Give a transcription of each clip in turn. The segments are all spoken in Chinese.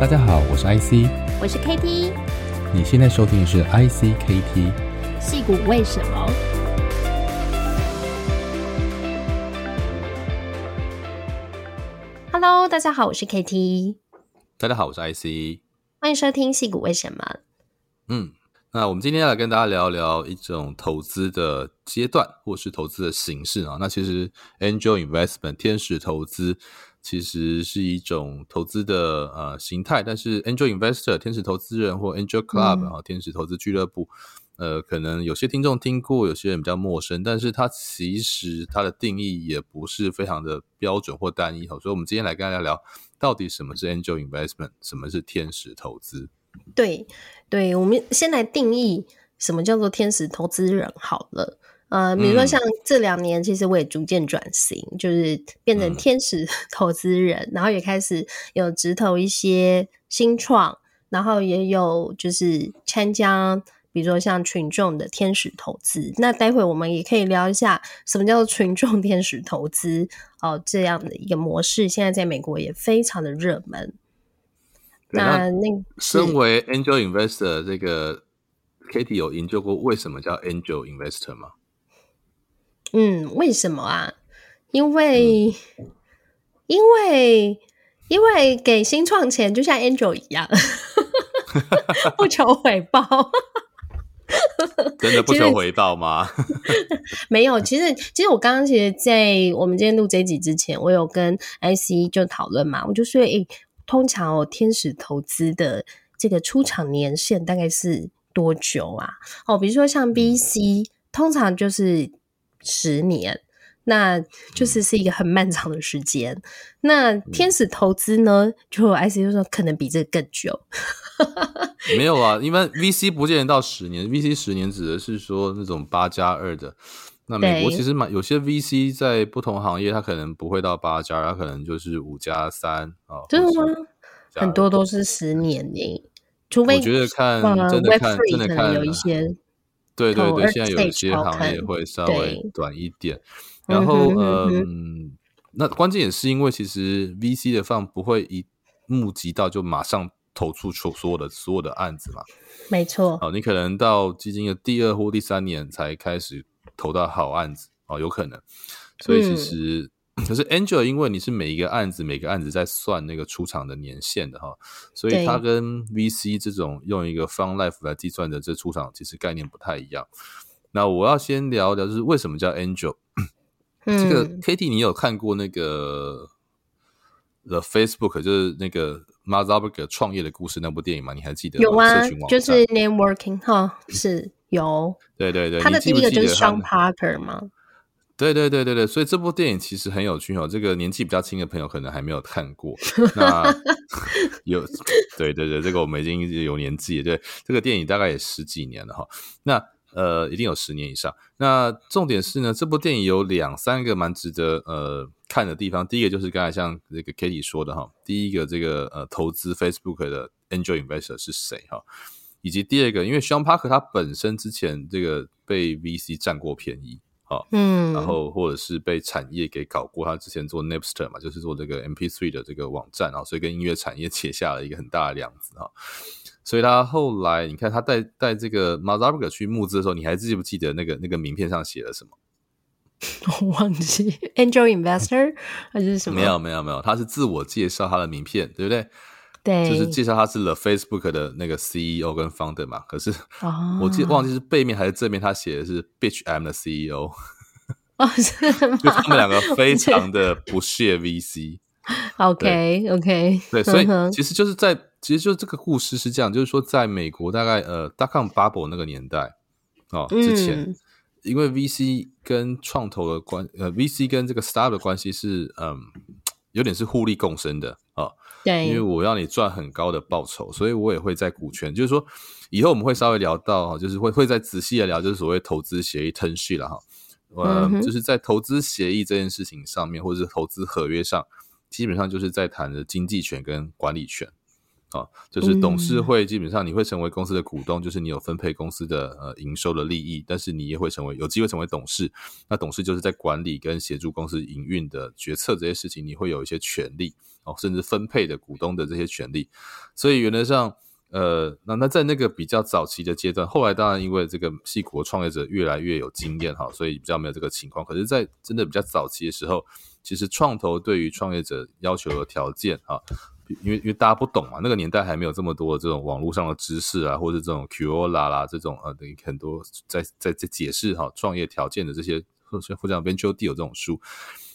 大家好，我是 IC，我是 KT，你现在收听的是 IC KT，矽谷为什么？Hello，大家好，我是 KT，大家好，我是 IC，欢迎收听矽谷为什么？嗯，那我们今天要来跟大家聊聊一种投资的阶段，或是投资的形式啊。那其实 Angel Investment 天使投资。其实是一种投资的呃形态，但是 Angel Investor 天使投资人或 Angel Club 啊、嗯、天使投资俱乐部，呃，可能有些听众听过，有些人比较陌生，但是它其实它的定义也不是非常的标准或单一哈，所以我们今天来跟大家聊，到底什么是 Angel Investment，什么是天使投资？对，对，我们先来定义什么叫做天使投资人好了。呃，比如说像这两年，其实我也逐渐转型，嗯、就是变成天使 投资人，嗯，然后也开始有直投一些新创，然后也有就是参加，比如说像群众的天使投资。那待会我们也可以聊一下什么叫做群众天使投资哦，呃，这样的一个模式，现在在美国也非常的热门。那那身为 Angel Investor 这个 Katie 有研究过为什么叫 Angel Investor 吗？嗯，为什么啊？因为，嗯、因为，因为给新创钱就像 Angel 一样，不求回报。真的不求回报吗？没有，其实，其实我刚刚其实，在我们今天录这集之前，我有跟 IC 就讨论嘛，我就说，诶、欸，通常哦，天使投资的这个出场年限大概是多久啊？哦，比如说像 BC，通常就是。十年，那就是是一个很漫长的时间。嗯、那天使投资呢？就 IC 就说可能比这个更久。没有啊，一般 VC 不见得到十年，VC 十年指的是说那种八加二的。那美国其实蛮有些 VC 在不同行业，它可能不会到八加二，它可能就是五加三啊。真的吗？很多都是十年呢，除非我觉得看真的看真的看有一些。对对对，现在有一些行业会稍微短一点，然后嗯，那关键也是因为其实 VC 的放不会一募集到就马上投出所所有的所有的案子嘛，没错。哦，你可能到基金的第二或第三年才开始投到好案子哦，有可能，所以其实。嗯可是 Angel 因为你是每一个案子每个案子在算那个出厂的年限的哈，所以它跟 VC 这种用一个 Fund Life 来计算的这出厂其实概念不太一样。那我要先聊聊就是为什么叫 Angel？嗯、这个 Katie 你有看过那个 The Facebook 就是那个 Mark Zuckerberg 创业的故事那部电影吗？你还记得吗？有啊，就是 Networking 哈，是有。对对对，他的第一个就是 Sean Parker 吗？对对对对对，所以这部电影其实很有趣哦。这个年纪比较轻的朋友可能还没有看过。那有，对对对，这个我们已经有年纪了。对，这个电影大概也十几年了哈。那呃，一定有十年以上。那重点是呢，这部电影有两三个蛮值得呃看的地方。第一个就是刚才像这个 Katie 说的哈，第一个这个呃投资 Facebook 的 Angel Investor 是谁哈，以及第二个，因为 Sean Parker 他本身之前这个被 VC 占过便宜。好，嗯，然后或者是被产业给搞过，他之前做 Napster 嘛，就是做这个 MP3 的这个网站啊，所以跟音乐产业结下了一个很大的梁子哈。所以他后来，你看他带带这个 Mark Zuckerberg 去募资的时候，你还记不记得那个那个名片上写了什么？我忘记 Angel Investor 还是什么？没有没有没有，他是自我介绍他的名片，对不对？对，就是介绍他是 The Facebook 的那个 CEO 跟 Founder 嘛，可是 我记忘记是背面还是正面，他写的是 Bitch I'm the CEO，哦，是 就他们两个非常的不屑 VC。OK OK，对，所以其实就是在其实就这个故事是这样，就是说在美国大概呃 Dotcom Bubble 那个年代哦之前，嗯，因为 VC 跟创投的关呃 VC 跟这个 Startup 的关系是嗯有点是互利共生的啊。哦对，因为我要你赚很高的报酬，所以我也会在股权，就是说以后我们会稍微聊到，就是会会再仔细的聊，就是所谓投资协议 term sheet 了哈，呃、嗯，就是在投资协议这件事情上面，或者是投资合约上，基本上就是在谈的经济权跟管理权啊，就是董事会基本上你会成为公司的股东，就是你有分配公司的呃营收的利益，但是你也会成为有机会成为董事。那董事就是在管理跟协助公司营运的决策这些事情，你会有一些权利哦，甚至分配的股东的这些权利。所以原则上，呃，那那在那个比较早期的阶段，后来当然因为这个矽谷创业者越来越有经验哈，所以比较没有这个情况。可是，在真的比较早期的时候，其实创投对于创业者要求的条件啊。因为因为大家不懂嘛，那个年代还没有这么多的这种网络上的知识啊，或者这种 Quora 啦这种呃，等于很多在在在解释哈创业条件的这些或者或者 Venture Deal 这种书，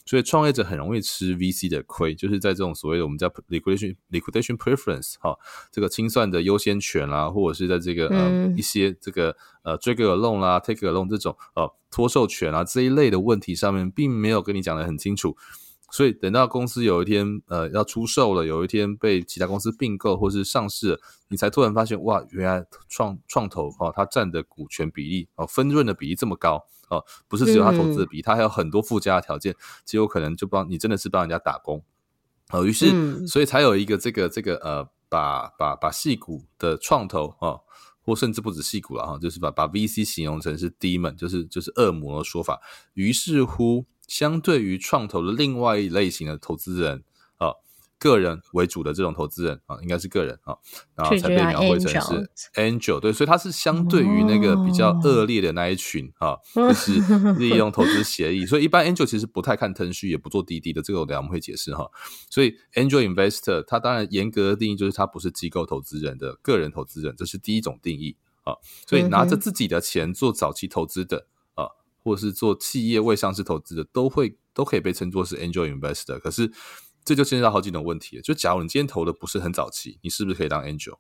所以创业者很容易吃 VC 的亏，就是在这种所谓的我们叫 liquidation liquidation preference 哈，这个清算的优先权啦，或者是在这个呃一些这个呃 drag along 啦 take along 这种呃托售权啊这一类的问题上面，并没有跟你讲的很清楚。所以等到公司有一天呃要出售了，有一天被其他公司并购或是上市了，你才突然发现哇，原来创创投哦，它占的股权比例哦，分润的比例这么高哦，不是只有它投资的比例，它还有很多附加的条件，极有可能就帮你真的是帮人家打工。哦，于是所以才有一个这个这个呃，把把把戏股的创投哦，或甚至不止戏骨了哈，就是把把 VC 形容成是 demon，就是就是恶魔的说法，于是乎。相对于创投的另外一类型的投资人啊，个人为主的这种投资人啊，应该是个人啊，然后才被描绘成是 angel，对，所以它是相对于那个比较恶劣的那一群啊，就是利用投资协议，所以一般 angel 其实不太看腾讯，也不做滴滴的，这个我等下我们会解释哈。所以 angel investor，它当然严格的定义就是它不是机构投资人的个人投资人，这是第一种定义啊。所以拿着自己的钱做早期投资的。或者是做企业未上市投资的，都会都可以被称作是 angel investor。可是这就牵扯到好几种问题。就假如你今天投的不是很早期，你是不是可以当 angel？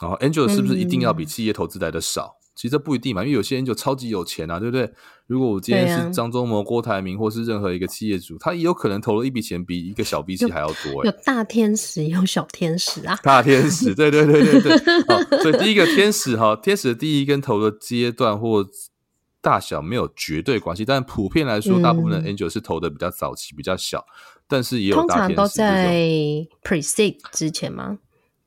然后 angel 是不是一定要比企业投资来的少？嗯、其实这不一定嘛，因为有些 angel 超级有钱啊，对不对？如果我今天是张忠谋、郭台铭，或是任何一个企业主，他也有可能投了一笔钱比一个小 VC 还要多。有大天使，有小天使啊。大天使，对对对对对。好，所以第一个天使哈，天使的第一根投的阶段或。大小没有绝对关系，但普遍来说，大部分的 angel 是投的比较早期，嗯、比较小，但是也有大天使。通常都在 pre-seed 之前吗？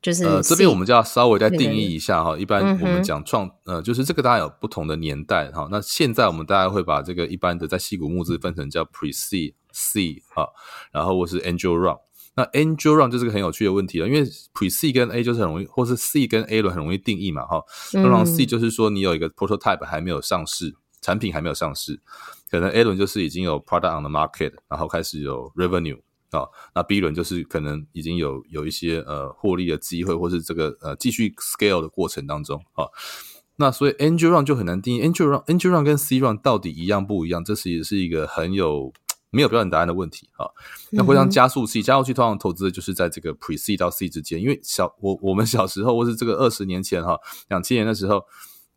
就是呃，这边我们就要稍微再定义一下哈。一般我们讲创、嗯、呃，就是这个大家有不同的年代哈。那现在我们大家会把这个一般的在矽谷募资分成叫 pre-seed、seed 哈，然后或是 angel round。那 angel round 就是个很有趣的问题了，因为 pre-seed 跟 A 就是很容易，或是 C 跟 A 轮很容易定义嘛哈。通常 C 就是说你有一个 prototype 还没有上市。产品还没有上市，可能 A 轮就是已经有 product on the market，然后开始有 revenue 啊、哦，那 B 轮就是可能已经有有一些呃获利的机会，或是这个呃继续 scale 的过程当中啊、哦，那所以 Angel Round 就很难定义，Angel Round Angel Round 跟 C Round 到底一样不一样？这是也是一个很有 没有标准答案的问题啊、哦。那回到加速器，加速器通常投资的就是在这个 Pre C 到 C 之间，因为小我我们小时候或是这个二十年前哈，两千年的时候，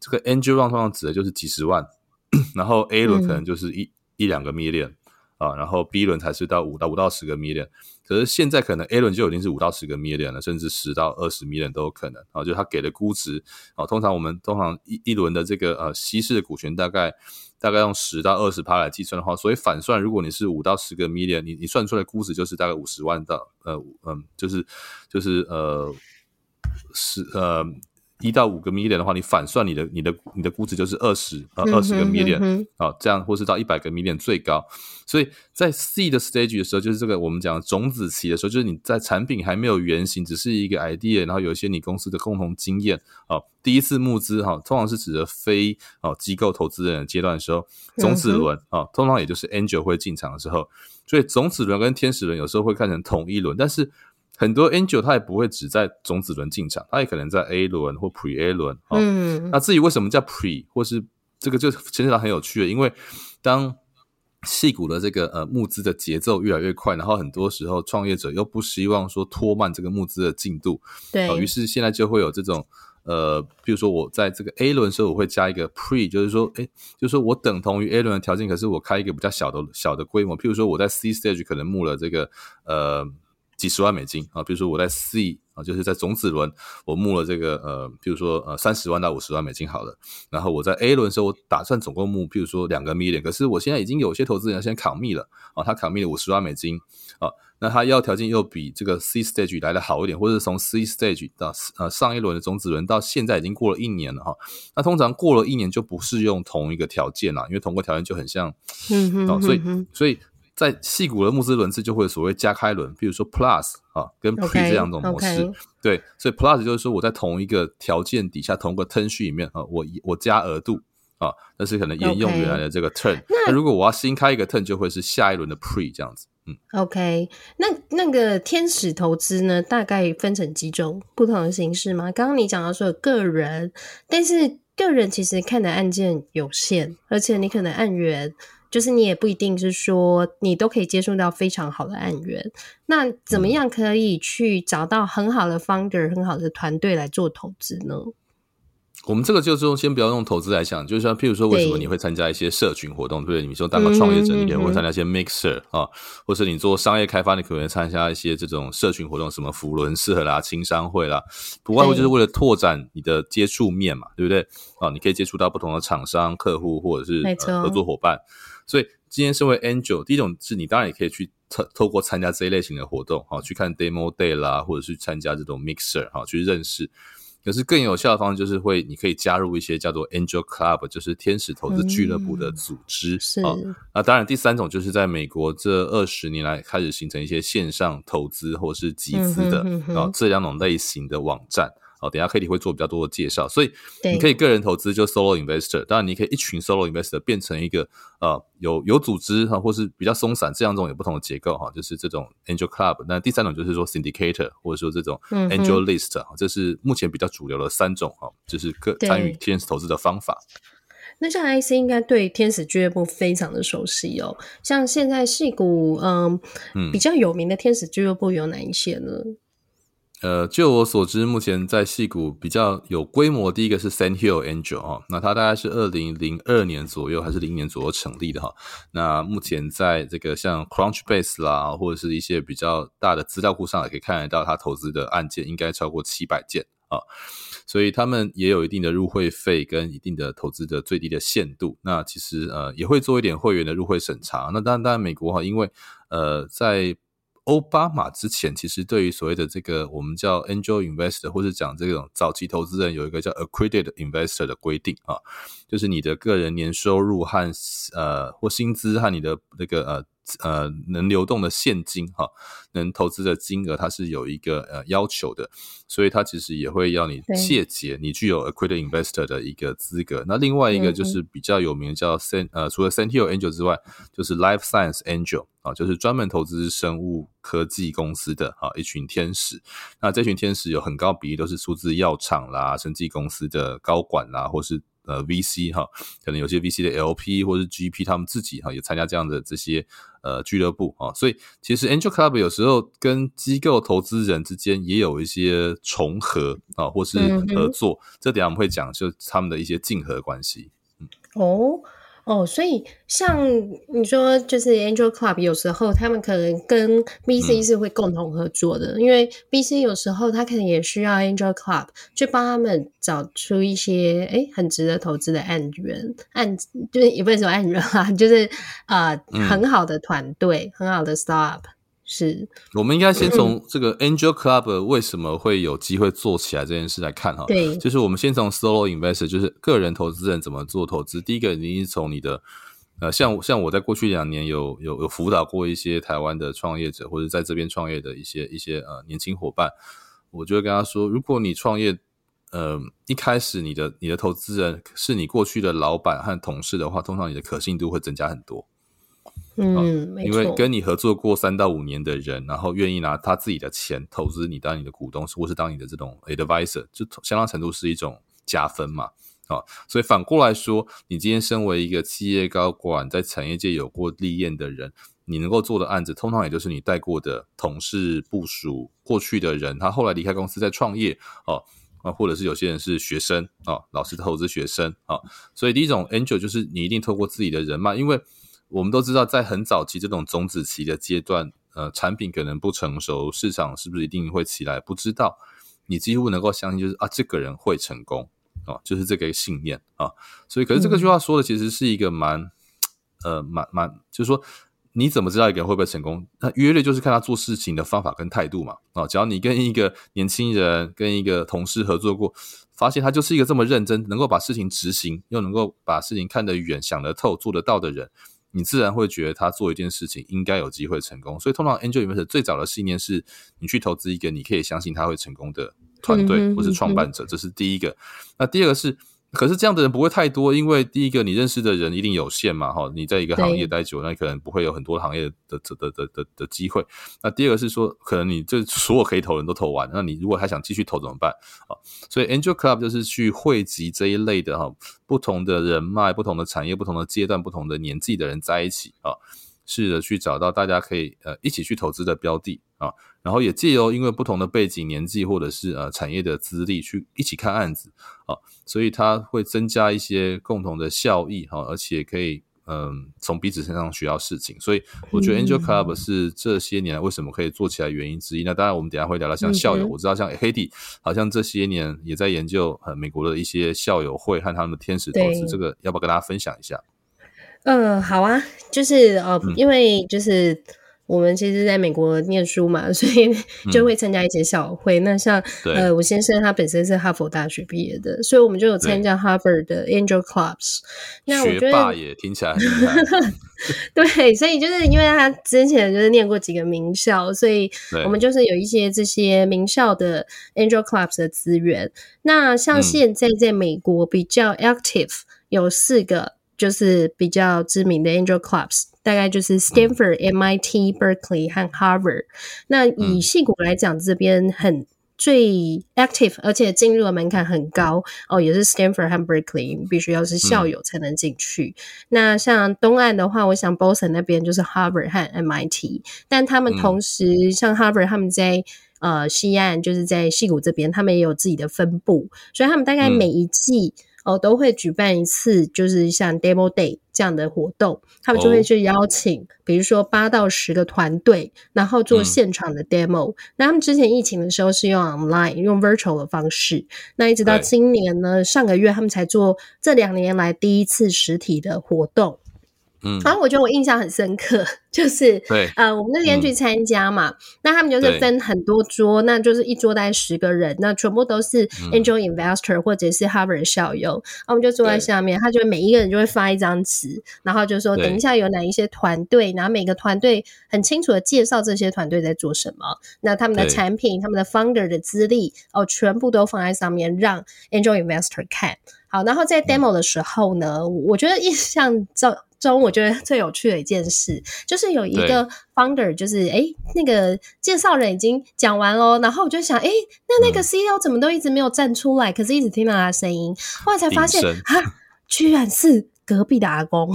这个 Angel Round 通常指的就是几十万。然后 A 轮可能就是一、嗯、一两个 million 啊，然后 B 轮才是到五到五到十个 million，可是现在可能 A 轮就已经是五到十个 million 了，甚至十到二十 million 都有可能啊，就是他给的估值啊，通常我们通常一一轮的这个呃稀释的股权大概大概用十到二十趴来计算的话，所以反算如果你是五到十个 million，你你算出来估值就是大概五十万到呃嗯就是就是呃十呃。一到五个 million 的话，你反算你的你的你的估值就是二十呃二十个 million 啊、嗯哦，这样或是到一百个 million 最高。所以在 C 的 stage 的时候，就是这个我们讲的种子期的时候，就是你在产品还没有原型，只是一个 idea，然后有一些你公司的共同经验啊、哦，第一次募资哈、哦，通常是指的非哦机构投资人的阶段的时候，种子轮啊、哦，通常也就是 angel 会进场的时候，所以种子轮跟天使轮有时候会看成同一轮，但是。很多 angel 他也不会只在种子轮进场，他也可能在 A 轮或 Pre A 轮。嗯，那至于为什么叫 Pre 或是这个就牵扯到很有趣的，因为当细股的这个呃募资的节奏越来越快，然后很多时候创业者又不希望说拖慢这个募资的进度，对，于是现在就会有这种呃，比如说我在这个 A 轮的时候，我会加一个 Pre，就是说，诶，就是说我等同于 A 轮的条件，可是我开一个比较小的小的规模，譬如说我在 C stage 可能募了这个呃。几十万美金啊，比如说我在 C 啊，就是在种子轮我募了这个呃，比如说呃三十万到五十万美金好了，然后我在 A 轮的时候我打算总共募，比如说两个 million，可是我现在已经有些投资人先 commit 了啊，他 commit 了五十万美金啊，那他要条件又比这个 C stage 来的好一点，或者是从 C stage 到呃上一轮的种子轮到现在已经过了一年了哈，那通常过了一年就不适用同一个条件了，因为同个条件就很像，嗯嗯，所以所以。在细股的募资轮次就会所谓加开轮，比如说 Plus 啊跟 Pre 这两种模式，okay, okay. 对，所以 Plus 就是说我在同一个条件底下，同一个 term sheet 里面啊，我我加额度啊，但是可能沿用原来的这个 turn。那如果我要新开一个 turn，就会是下一轮的 Pre 这样子。嗯，OK，那那个天使投资呢，大概分成几种不同的形式吗？刚刚你讲到说有个人，但是个人其实看的案件有限，而且你可能按源。就是你也不一定是说你都可以接触到非常好的案源，那怎么样可以去找到很好的 founder、很好的团队来做投资呢？我们这个就是先不要用投资来想，就是像譬如说，为什么你会参加一些社群活动？对不对？你说当个创业者，你可能会参加一些 mixer 啊，或是你做商业开发，你可能会参加一些这种社群活动，什么扶轮社啦、青商会啦，不外乎就是为了拓展你的接触面嘛，对不对？啊，你可以接触到不同的厂商、客户或者是、呃、合作伙伴。所以今天身为 Angel，第一种是你当然也可以去透透过参加这一类型的活动，哈去看 Demo Day 啦，或者是参加这种 Mixer，哈去认识。可是更有效的方式就是会，你可以加入一些叫做 Angel Club，就是天使投资俱乐部的组织。嗯、是。那当然，第三种就是在美国这二十年来开始形成一些线上投资或是集资的，然后、嗯嗯、这两种类型的网站。好，等一下 Cady 会做比较多的介绍，所以你可以个人投资就 Solo Investor，当然你可以一群 Solo Investor 变成一个呃有有组织哈，或是比较松散这样种有不同的结构哈，就是这种 Angel Club。那第三种就是说 Syndicator，或者说这种 Angel List，嗯，这是目前比较主流的三种哈，就是各参与天使投资的方法。那像 IC 应该对天使俱乐部非常的熟悉哦，像现在戏股嗯比较有名的天使俱乐部有哪一些呢？呃，就我所知，目前在戏谷比较有规模，第一个是 Sand Hill Angel 哈，那它大概是二零零二年左右还是零年左右成立的哈。那目前在这个像 Crunchbase 啦，或者是一些比较大的资料库上，也可以看得到它投资的案件应该超过七百件啊。所以他们也有一定的入会费跟一定的投资的最低的限度。那其实呃也会做一点会员的入会审查。那当然，当然美国哈，因为呃在欧巴马之前，其实对于所谓的这个我们叫 angel investor，或者讲这种早期投资人，有一个叫 accredited investor 的规定啊，就是你的个人年收入和呃或薪资和你的那个呃。呃，能流动的现金哈，能投资的金额，它是有一个呃要求的，所以它其实也会要你切结你具有 accredited investor 的一个资格。那另外一个就是比较有名的叫 Sand 呃，除了 Hill Angel 之外，就是 Life Science Angel 啊，就是专门投资生物科技公司的啊一群天使。那这群天使有很高比例都是出自药厂啦、生技公司的高管啦，或是。呃，VC 哈，可能有些 VC 的 LP 或是 GP，他们自己哈也参加这样的这些呃俱乐部啊，所以其实 Angel Club 有时候跟机构投资人之间也有一些重合啊，或是合作，嗯、这点我们会讲，就他们的一些竞合关系。嗯，哦。哦，所以像你说，就是 Angel Club 有时候他们可能跟 BC 是会共同合作的，嗯、因为 BC 有时候他可能也需要 Angel Club 去帮他们找出一些哎很值得投资的案源，案就是也不是说案源啊，就是呃、嗯、很好的团队，很好的 startup。是，我们应该先从这个 Angel Club 为什么会有机会做起来这件事来看哈。对，就是我们先从 Solo Investor，就是个人投资人怎么做投资。第一个，你是从你的呃，像像我在过去两年有有有辅导过一些台湾的创业者，或者在这边创业的一些一些呃年轻伙伴，我就会跟他说，如果你创业，呃，一开始你的你的投资人是你过去的老板和同事的话，通常你的可信度会增加很多。嗯，因为跟你合作过三到五年的人，然后愿意拿他自己的钱投资你当你的股东，或是当你的这种 advisor，就相当程度是一种加分嘛。啊，所以反过来说，你今天身为一个企业高管，在产业界有过历练的人，你能够做的案子，通常也就是你带过的同事、部署、过去的人，他后来离开公司在创业，哦，啊，或者是有些人是学生，啊，老师投资学生，啊，所以第一种 angel 就是你一定透过自己的人脉，因为。我们都知道，在很早期这种种子期的阶段，呃产品可能不成熟，市场是不是一定会起来？不知道，你几乎能够相信就是啊，这个人会成功啊，就是这个信念啊。所以，可是这个句话说的其实是一个蛮呃蛮蛮，就是说。你怎么知道一个人会不会成功？那约略就是看他做事情的方法跟态度嘛。啊，只要你跟一个年轻人、跟一个同事合作过，发现他就是一个这么认真，能够把事情执行，又能够把事情看得远、想得透、做得到的人，你自然会觉得他做一件事情应该有机会成功。所以，通常 Angel Investor 最早的信念是，你去投资一个你可以相信他会成功的团队或是创办者，这是第一个。那第二个是。可是这样的人不会太多，因为第一个你认识的人一定有限嘛，哈，你在一个行业待久，那可能不会有很多行业的的的的的的机会。那第二个是说，可能你这所有可以投的人都投完，那你如果还想继续投怎么办？啊，所以 Angel Club 就是去汇集这一类的哈，不同的人脉、不同的产业、不同的阶段、不同的年纪的人在一起啊。试着去找到大家可以呃一起去投资的标的啊，然后也借由因为不同的背景、年纪或者是呃产业的资历去一起看案子啊，所以它会增加一些共同的效益哈，而且可以嗯从彼此身上学到事情，所以我觉得 Angel Club 是这些年来为什么可以做起来原因之一。那当然我们等一下会聊到像校友，我知道像 Hedy 好像这些年也在研究呃美国的一些校友会和他们的天使投资，这个要不要跟大家分享一下？嗯、呃，好啊，就是呃，因为就是我们其实在美国念书嘛，所以就会参加一些校会。嗯、那像呃，我先生他本身是哈佛大学毕业的，所以我们就有参加 Harvard 的 Angel Clubs。那我觉得也听起来很厉害。对，所以就是因为他之前就是念过几个名校，所以我们就是有一些这些名校的 Angel Clubs 的资源。那像现在在美国比较 active 有四个。就是比较知名的 Angel Clubs，大概就是 Stanford、嗯、MIT、Berkeley 和 Harvard。那以戏谷来讲，这边很最 active，而且进入的门槛很高。哦，也是 Stanford 和 Berkeley，必须要是校友才能进去。嗯、那像东岸的话，我想 Boston 那边就是 Harvard 和 MIT，但他们同时、嗯、像 Harvard 他们在呃西岸，就是在矽谷这边，他们也有自己的分部，所以他们大概每一季。嗯哦，都会举办一次，就是像 Demo Day 这样的活动，他们就会去邀请，哦、比如说八到十个团队，然后做现场的 Demo。嗯、那他们之前疫情的时候是用 Online 用 Virtual 的方式，那一直到今年呢，上个月他们才做这两年来第一次实体的活动。嗯，然后我觉得我印象很深刻，就是对，呃，我们那天去参加嘛，嗯、那他们就是分很多桌，那就是一桌大概十个人，那全部都是 Angel Investor 或者是 Harvard 校友，那、嗯、我们就坐在下面，他就每一个人就会发一张纸，然后就说等一下有哪一些团队，然后每个团队很清楚的介绍这些团队在做什么，那他们的产品、他们的 Founder 的资历哦，全部都放在上面让 Angel Investor 看。好，然后在 Demo 的时候呢，嗯、我觉得印象中。中我觉得最有趣的一件事，就是有一个 founder，就是哎，那个介绍人已经讲完喽，然后我就想，哎，那那个 CEO 怎么都一直没有站出来？嗯、可是一直听到他的声音，后来才发现，啊，居然是隔壁的阿公，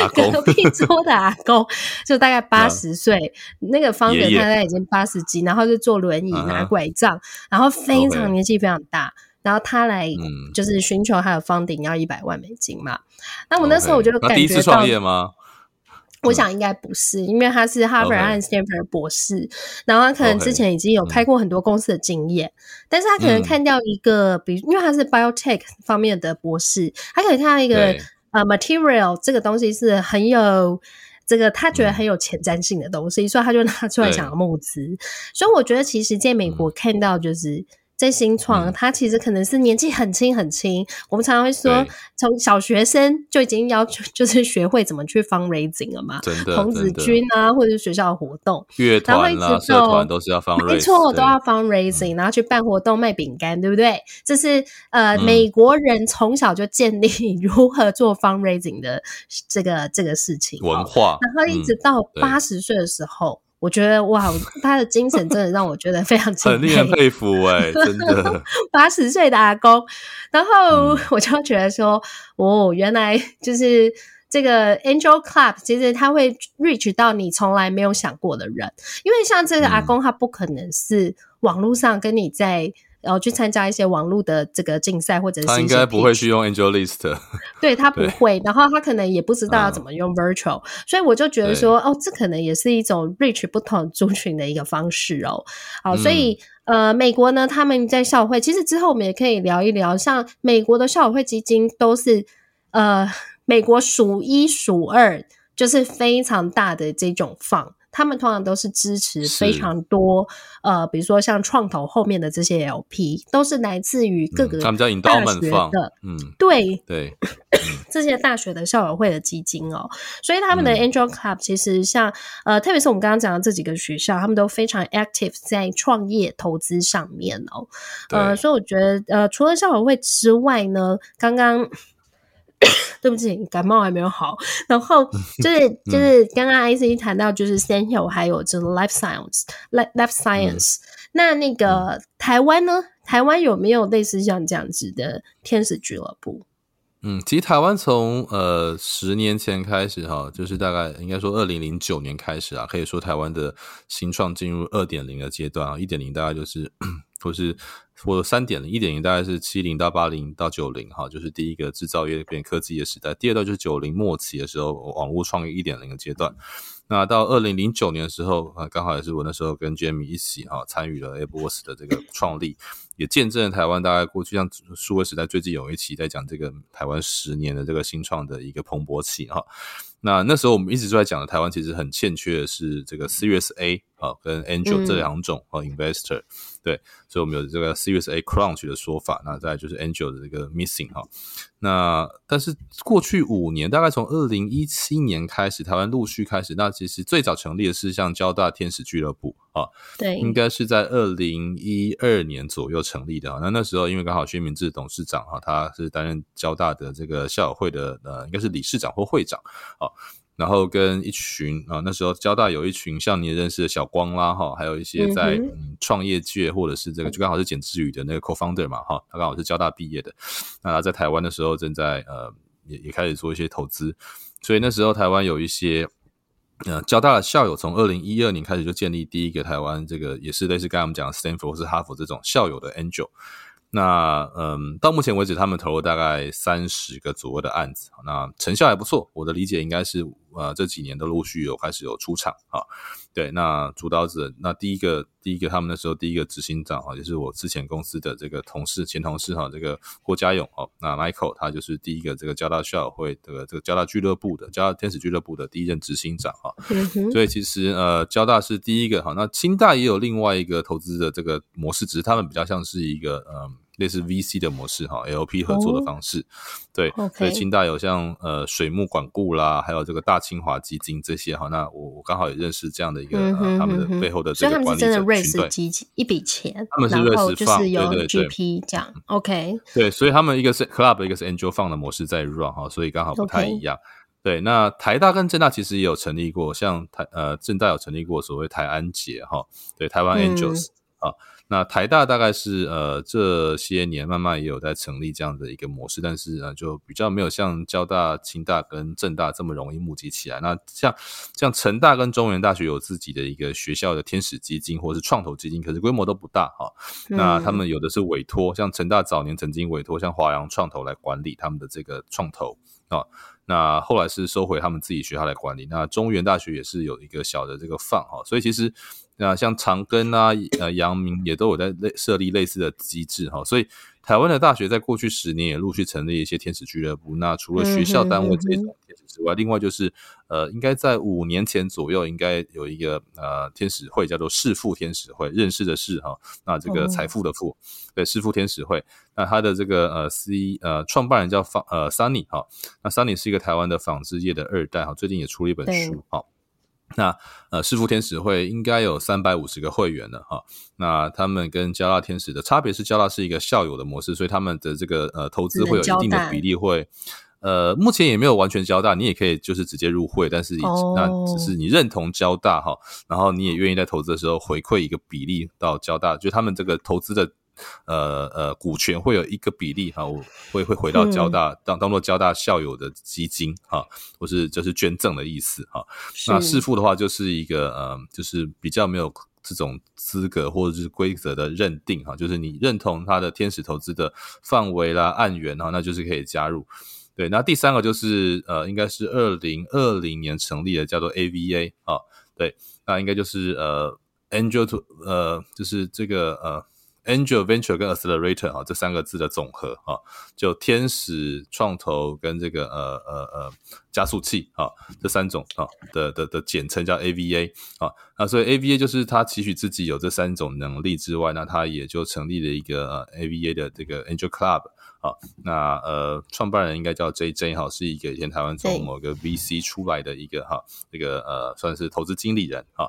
阿 公隔壁桌的阿公，就大概八十岁，嗯、那个 founder 他大概已经八十几，然后就坐轮椅拿拐杖，嗯、然后非常年纪非常大。然后他来就是寻求他的 funding 要一百万美金嘛。那我那时候我就感觉到，第一次创业吗？我想应该不是，因为他是哈佛和 Stanford 博士，然后他可能之前已经有开过很多公司的经验，但是他可能看到一个，比如因为他是 biotech 方面的博士，他可以看到一个呃 material 这个东西是很有这个他觉得很有前瞻性的东西，所以他就拿出来想要募资。所以我觉得其实在美国看到就是。在新创，他其实可能是年纪很轻很轻。嗯、我们常常会说，从小学生就已经要求，就是学会怎么去 fundraising 了嘛。真的，童子军啊，或者是学校的活动、乐团啦、社团都是要 fundraising，没错，都要 fundraising，然后去办活动、卖饼干，对不对？这是呃，嗯、美国人从小就建立 如何做 fundraising 的这个这个事情文化，然后一直到八十岁的时候。嗯我觉得哇，他的精神真的让我觉得非常敬佩，很令人佩服哎、欸，真的。八十岁的阿公，然后 我就觉得说，嗯、哦，原来就是这个 Angel Club，其实他会 reach 到你从来没有想过的人，因为像这个阿公，他不可能是网络上跟你在。然后去参加一些网络的这个竞赛或者是他应该不会去用 AngelList，对他不会，然后他可能也不知道要怎么用 Virtual，、嗯、所以我就觉得说，哦，这可能也是一种 reach 不同族群的一个方式哦。好，所以、嗯、呃，美国呢，他们在校会，其实之后我们也可以聊一聊，像美国的校友会基金都是呃，美国数一数二，就是非常大的这种 fund。他们通常都是支持非常多，呃，比如说像创投后面的这些 LP，都是来自于各个他们叫 endowment 嗯，对对，这些大学的校友会的基金哦，所以他们的 Angel Club 其实像、嗯、呃，特别是我们刚刚讲的这几个学校，他们都非常 active 在创业投资上面哦，呃，所以我觉得呃，除了校友会之外呢，刚刚。对不起，感冒还没有好。然后 就是就是刚刚 IC 谈到，就是 Sandhill 还有就是 Life Science，Life Life Science。那那个台湾呢？台湾有没有类似像这样子的天使俱乐部？嗯，其实台湾从呃十年前开始哈，就是大概应该说二零零九年开始啊，可以说台湾的新创进入二点零的阶段啊，一点零大概就是。或是或三点零，一点零大概是七零到八零到九零哈，就是第一个制造业变科技的时代。第二段就是九零末期的时候，网络创业一点零的阶段。那到二零零九年的时候啊，刚好也是我那时候跟 Jamie 一起哈参与了 AppWorks 的这个创立，也见证了台湾大概过去像数位时代最近有一期在讲这个台湾十年的这个新创的一个蓬勃期哈。那那时候我们一直都在讲的，台湾其实很欠缺的是这个 Series A 啊跟 Angel 这两种啊 Investor。对，所以我们有这个 Series A Crunch 的说法，那再来就是 Angel 的这个 Missing 哈。那但是过去五年，大概从二零一七年开始，台湾陆续开始。那其实最早成立的是像交大天使俱乐部啊，对，应该是在二零一二年左右成立的。那那时候因为刚好薛明志董事长哈，他是担任交大的这个校友会的呃，应该是理事长或会长啊。然后跟一群啊，那时候交大有一群像你认识的小光啦哈，还有一些在嗯创业界或者是这个就刚好是简志宇的那个 co-founder 嘛哈，他刚好是交大毕业的，那他在台湾的时候正在呃也也开始做一些投资，所以那时候台湾有一些呃交大的校友，从二零一二年开始就建立第一个台湾这个也是类似刚才我们讲的 Stanford 或是哈佛这种校友的 Angel。那嗯，到目前为止，他们投了大概三十个左右的案子，那成效还不错。我的理解应该是，呃，这几年都陆续有开始有出场啊。对，那主导者，那第一个，第一个他们那时候第一个执行长啊，就是我之前公司的这个同事，前同事哈，这个郭家勇哦，那 Michael 他就是第一个这个交大校友会的这个交大俱乐部的交大天使俱乐部的第一任执行长哈。所以其实呃，交大是第一个哈，那清大也有另外一个投资的这个模式，只是他们比较像是一个嗯。类似 VC 的模式哈，LP 合作的方式，哦、对，okay. 所以清大有像呃水木管顾啦，还有这个大清华基金这些哈，那我我刚好也认识这样的一个、他们的背后的这个管理者群队，一笔钱，他们是瑞士放，对对对，GP 这样，OK，对，所以他们一个是 Club，一个是 Angel Fund 的模式在 run 哈，所以刚好不太一样。对，那台大跟政大其实也有成立过，像台呃政大有成立过所谓台安杰哈，对，台湾 Angels 啊、嗯。那台大大概是呃这些年慢慢也有在成立这样的一个模式，但是呃就比较没有像交大、清大跟政大这么容易募集起来。那像像成大跟中原大学有自己的一个学校的天使基金或者是创投基金，可是规模都不大哈、嗯。那他们有的是委托，像成大早年曾经委托像华阳创投来管理他们的这个创投啊。那后来是收回他们自己学校来管理。那中原大学也是有一个小的这个 fund 哈，所以其实。那像长庚啊、呃、阳明也都有在类设立类似的机制哈，所以台湾的大学在过去十年也陆续成立一些天使俱乐部。那除了学校单位这种天使之外，另外就是呃，应该在五年前左右，应该有一个呃天使会叫做世富天使会，认识的识哈，那这个财富的富，对，世富天使会。那他的这个呃 C 呃创办人叫方呃 Sunny 哈，那 Sunny 是一个台湾的纺织业的二代哈，最近也出了一本书哈。那呃，师傅天使会应该有三百五十个会员了哈。那他们跟交大天使的差别是，交大是一个校友的模式，所以他们的这个呃投资会有一定的比例会，呃，目前也没有完全交大，你也可以就是直接入会，但是、哦、那只是你认同交大哈，然后你也愿意在投资的时候回馈一个比例到交大，就他们这个投资的。呃呃，股权会有一个比例哈，我会会回到交大、嗯、当当做交大校友的基金哈，或是就是捐赠的意思哈。那市富的话就是一个呃，就是比较没有这种资格或者是规则的认定哈，就是你认同它的天使投资的范围啦、案源哈，那就是可以加入。对，那第三个就是呃，应该是二零二零年成立的，叫做 AVA 啊，对，那应该就是呃，Angel to 呃，就是这个呃。Angel Venture 跟 Accelerator 啊，这三个字的总和啊，就天使创投跟这个呃呃呃加速器啊，这三种啊的的的简称叫 AVA 啊，那所以 AVA 就是他期许自己有这三种能力之外，那他也就成立了一个呃 AVA 的这个 Angel Club 啊，那呃创办人应该叫 JJ 哈，是一个以前台湾从某个 VC 出来的一个哈，这个呃算是投资经理人啊。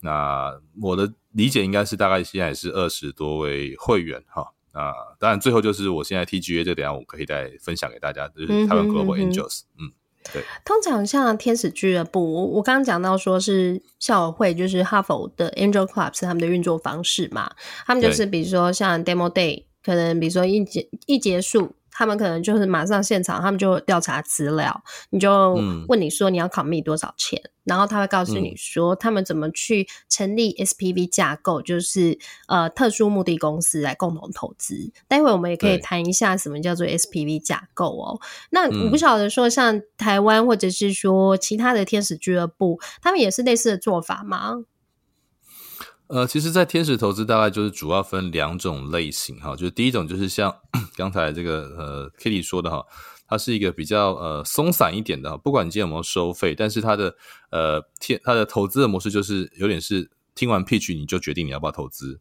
那我的理解应该是大概现在是二十多位会员哈，那当然最后就是我现在 TGA 这点，我可以再分享给大家，就是台湾 Global Angels，嗯，嗯，对。通常像天使俱乐部，我我刚刚讲到说是校友会，就是哈佛的 Angel Club 是他们的运作方式嘛，他们就是比如说像 Demo Day，可能比如说一结一结束。他们可能就是马上现场，他们就调查资料，你就问你说你要 commit 多少钱，嗯、然后他会告诉你说他们怎么去成立 SPV 架构，就是呃特殊目的公司来共同投资。待会我们也可以谈一下什么叫做 SPV 架构哦。那我不晓得说像台湾或者是说其他的天使俱乐部，他们也是类似的做法吗？呃，其实，在天使投资大概就是主要分两种类型哈，就是第一种就是像 刚才这个呃 Kitty 说的哈，它是一个比较呃松散一点的，不管你今天有没有收费，但是它的呃天它的投资的模式就是有点是听完 pitch 你就决定你要不要投资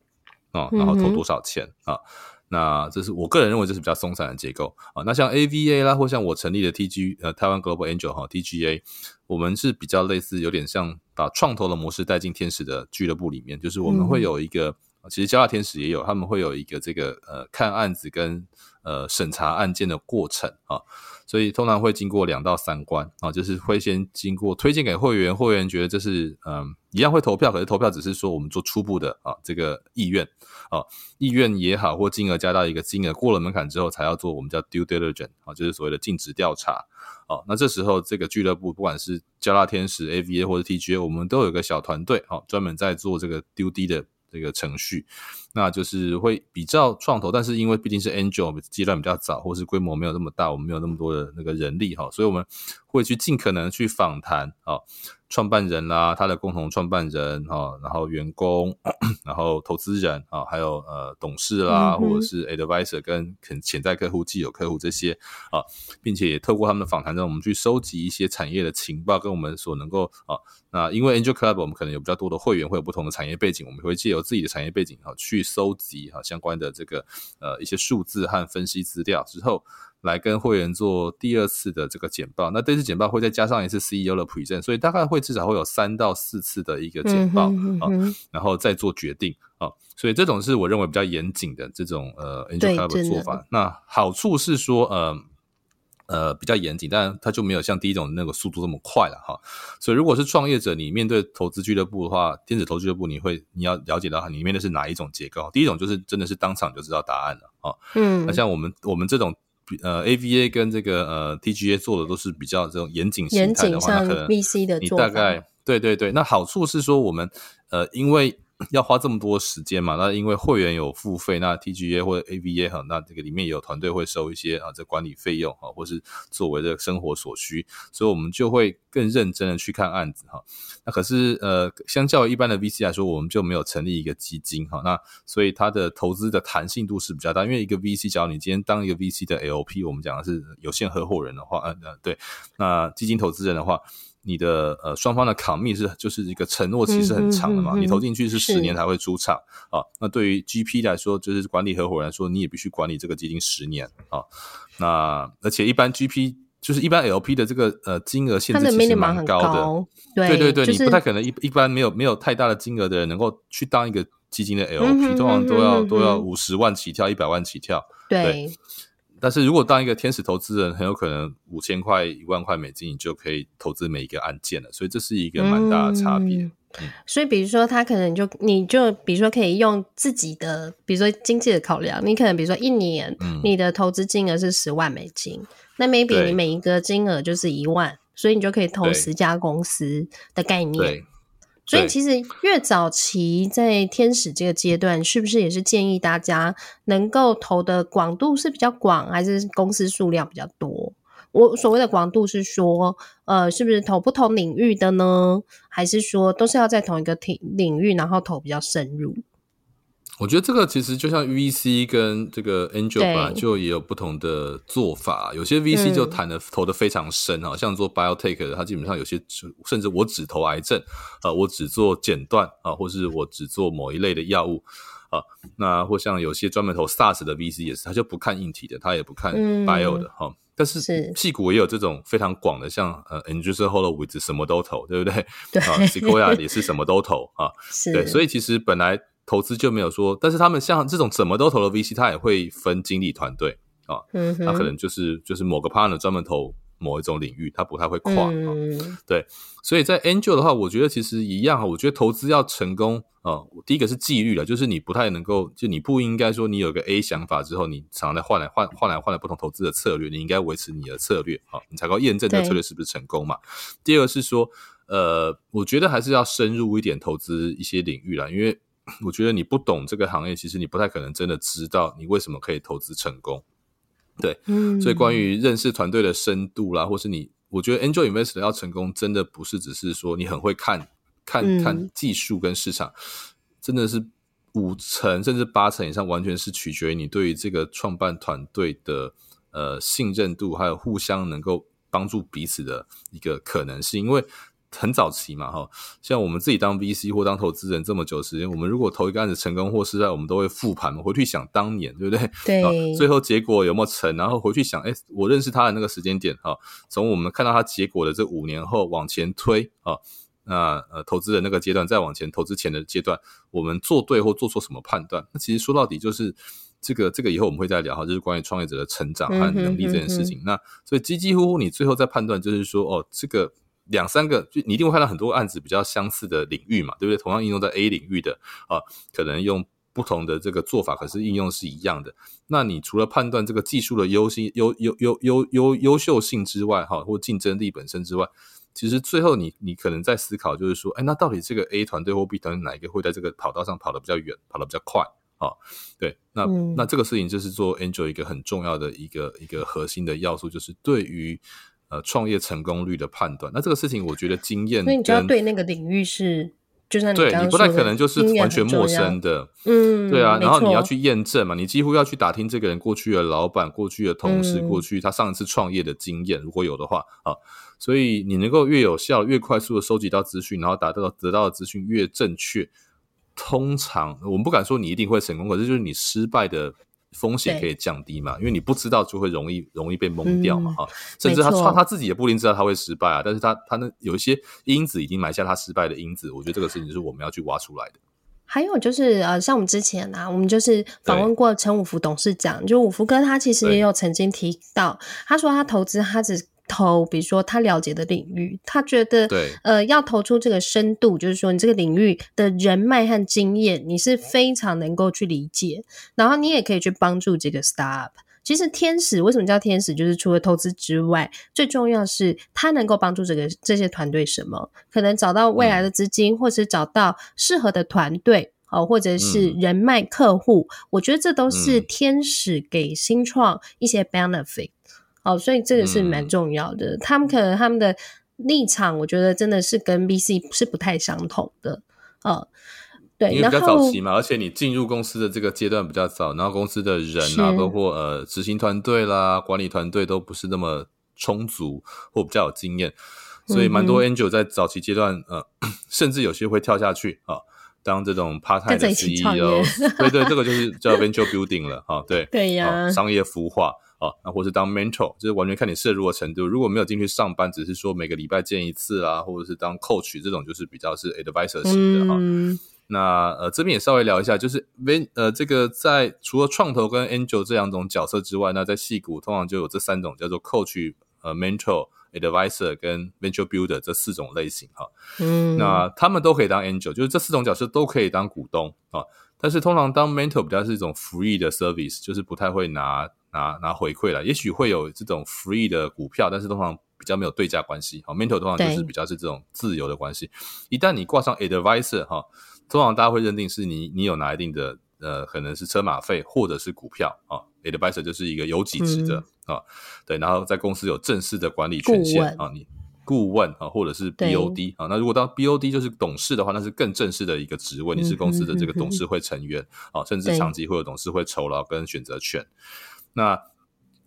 啊，然后投多少钱啊。嗯那这是我个人认为这是比较松散的结构啊。那像 AVA 啦，或像我成立的 TG 呃台湾 Global Angel 哈 TGA，我们是比较类似，有点像把创投的模式带进天使的俱乐部里面，就是我们会有一个，嗯、其实交大天使也有，他们会有一个这个呃看案子跟呃审查案件的过程啊。所以通常会经过两到三关啊，就是会先经过推荐给会员，会员觉得这是嗯一样会投票，可是投票只是说我们做初步的啊这个意愿啊意愿也好，或金额加到一个金额过了门槛之后，才要做我们叫 due diligence 啊，就是所谓的尽职调查啊。那这时候这个俱乐部不管是交大天使 AVA 或者 TGA，我们都有个小团队啊，专门在做这个 due D 的。这个程序，那就是会比较创投，但是因为毕竟是 Angel 阶段比较早，或是规模没有那么大，我们没有那么多的那个人力哈，所以我们会去尽可能去访谈啊。创办人啦，他的共同创办人哈，然后员工，然后投资人啊，还有呃董事啦，或者是 advisor 跟潜在客户、既有客户这些啊，并且也透过他们的访谈中，我们去收集一些产业的情报，跟我们所能够啊，那因为 Angel Club 我们可能有比较多的会员，会有不同的产业背景，我们会借由自己的产业背景哈，去收集哈相关的这个呃一些数字和分析资料之后。来跟会员做第二次的这个简报，那这次简报会再加上一次 CEO 的 present，所以大概会至少会有三到四次的一个简报、嗯、啊，然后再做决定啊，所以这种是我认为比较严谨的这种呃 Angel Club 的做法。那好处是说呃呃比较严谨，但它就没有像第一种那个速度这么快了哈。所以如果是创业者，你面对投资俱乐部的话，天使投资俱乐部，你会你要了解到里面的是哪一种结构？第一种就是真的是当场就知道答案了啊。嗯，那像我们我们这种。呃，AVA 跟这个呃 TGA 做的都是比较这种严谨形态的话，那可能 VC 的你大概对对对，那好处是说我们呃因为。要花这么多时间嘛？那因为会员有付费，那 TGA 或者 AVA 哈，那这个里面也有团队会收一些啊，这管理费用哈，或是作为这个生活所需，所以我们就会更认真的去看案子哈。那可是呃，相较一般的 VC 来说，我们就没有成立一个基金哈，那所以它的投资的弹性度是比较大。因为一个 VC，假如你今天当一个 VC 的 LP，我们讲的是有限合伙人的话，呃呃，对，那基金投资人的话。你的呃双方的 commit 是就是一个承诺期是很长的嘛，嗯嗯嗯、你投进去是十年才会出场啊。那对于 GP 来说，就是管理合伙人来说，你也必须管理这个基金十年啊。那而且一般 GP 就是一般 LP 的这个呃金额限制其实蛮高的，高对，对对对，就是、你不太可能一一般没有没有太大的金额的人能够去当一个基金的 LP，、通常都要、都要五十万起跳，一百万起跳，对。对但是如果当一个天使投资人，很有可能五千块、一万块美金，你就可以投资每一个案件了。所以这是一个蛮大的差别。嗯嗯、所以比如说，他可能就你就比如说可以用自己的，比如说经济的考量，你可能比如说一年你的投资金额是十万美金，嗯、那 maybe 你每一个金额就是一万，所以你就可以投十家公司的概念。所以其实越早期在天使这个阶段，是不是也是建议大家能够投的广度是比较广，还是公司数量比较多？我所谓的广度是说，呃，是不是投不同领域的呢？还是说都是要在同一个领领域，然后投比较深入？我觉得这个其实就像 VC 跟这个 Angel 本来就也有不同的做法。有些 VC 就谈的投的非常深啊，嗯、像做 Biotech 的，他基本上有些甚至我只投癌症啊，我只做剪断啊，或是我只做某一类的药物啊。那或像有些专门投 SARS 的 VC 也是，他就不看硬体的，他也不看 Bio 的哈。嗯但是屁股也有这种非常广的，像呃 Andreessen Horowitz 什么都投，对不对？对啊，Sequoia 也是什么都投啊。是对，所以其实本来投资就没有说，但是他们像这种怎么都投的 VC，他也会分经理团队啊。嗯，他可能就是就是某个 partner 专门投。某一种领域，他不太会跨，嗯、对，所以在 Angel 的话，我觉得其实一样哈。我觉得投资要成功啊、呃，第一个是纪律了，就是你不太能够，就你不应该说你有个 A 想法之后，你常常在换来换换来换来不同投资的策略，你应该维持你的策略啊，你才够验证这个策略是不是成功嘛。第二个是说，呃，我觉得还是要深入一点投资一些领域啦，因为我觉得你不懂这个行业，其实你不太可能真的知道你为什么可以投资成功。对，嗯，所以关于认识团队的深度啦，或是你，我觉得 Angel Investor 要成功，真的不是只是说你很会看看看技术跟市场，真的是五成甚至八成以上，完全是取决于你对于这个创办团队的呃信任度，还有互相能够帮助彼此的一个可能性，因为。很早期嘛，哈，像我们自己当 VC 或当投资人这么久时间，我们如果投一个案子成功或失败，我们都会复盘嘛，回去想当年，对不对？对。最后结果有没有成？然后回去想，哎，我认识他的那个时间点，哈，从我们看到他结果的这五年后往前推，啊，那呃，投资的那个阶段再往前，投资前的阶段，我们做对或做错什么判断？那其实说到底就是这个，这个以后我们会再聊哈，就是关于创业者的成长和能力这件事情。嗯哼嗯哼。那所以几几乎乎你最后再判断，就是说，哦，这个。两三个，就你一定会看到很多案子比较相似的领域嘛，对不对？同样应用在 A 领域的啊，可能用不同的这个做法，可是应用是一样的。那你除了判断这个技术的优性、优优优优优优秀性之外，哈，或竞争力本身之外，其实最后你你可能在思考，就是说，哎，那到底这个 A 团队或 B 团队哪一个会在这个跑道上跑得比较远，跑得比较快啊？对，那、嗯、那这个事情就是做 Angel 一个很重要的一个一个核心的要素，就是对于。呃，创业成功率的判断，那这个事情我觉得经验，所以你就要对那个领域是，就算对你不太可能就是完全陌生的，嗯，对啊，然后你要去验证嘛，你几乎要去打听这个人过去的老板、过去的同事、嗯、过去他上一次创业的经验，如果有的话啊，所以你能够越有效、越快速的收集到资讯，然后达到得到的资讯越正确，通常我们不敢说你一定会成功，可是就是你失败的。风险可以降低嘛？因为你不知道就会容易容易被蒙掉嘛，哈、嗯。甚至他他他自己也不一定知道他会失败啊，但是他他那有一些因子已经埋下他失败的因子，我觉得这个事情是我们要去挖出来的。还有就是呃，像我们之前啊，我们就是访问过陈五福董事长，就五福哥他其实也有曾经提到，他说他投资他只。投，比如说他了解的领域，他觉得，对，呃，要投出这个深度，就是说你这个领域的人脉和经验，你是非常能够去理解，然后你也可以去帮助这个 startup。其实天使为什么叫天使？就是除了投资之外，最重要是它能够帮助这个这些团队什么？可能找到未来的资金，嗯、或是找到适合的团队，哦，或者是人脉客户。嗯、我觉得这都是天使给新创一些 benefit。哦，所以这个是蛮重要的。嗯、他们可能他们的立场，我觉得真的是跟 VC 是不太相同的。哦，对，因为比较早期嘛，而且你进入公司的这个阶段比较早，然后公司的人啊，包括呃执行团队啦、管理团队都不是那么充足或比较有经验，所以蛮多 Angel 在早期阶段，呃，甚至有些会跳下去啊，当这种 part time 的 CEO。对对，这个就是叫 Venture Building 了啊，对 对呀，商业孵化。啊，那或是当 mentor，就是完全看你涉入的程度。如果没有进去上班，只是说每个礼拜见一次啦，或者是当 coach 这种，就是比较是 advisor 型的哈。嗯、那呃，这边也稍微聊一下，就是 ven 呃，这个在除了创投跟 angel 这两种角色之外，那在戏股通常就有这三种叫做 coach、呃 mentor、advisor 跟 venture builder 这四种类型哈。嗯，那他们都可以当 angel，就是这四种角色都可以当股东啊。但是通常当 mentor 比较是一种 free 的 service，就是不太会拿。拿拿回馈了，也许会有这种 free 的股票，但是通常比较没有对价关系。好，mentor 通常就是比较是这种自由的关系。一旦你挂上 advisor 哈，通常大家会认定是你你有拿一定的呃，可能是车马费或者是股票啊。advisor 就是一个有几职的啊，对，然后在公司有正式的管理权限啊，你。顾问啊，或者是 BOD 啊，那如果当 BOD 就是董事的话，那是更正式的一个职位，你是公司的这个董事会成员啊，甚至长期会有董事会酬劳跟选择权。那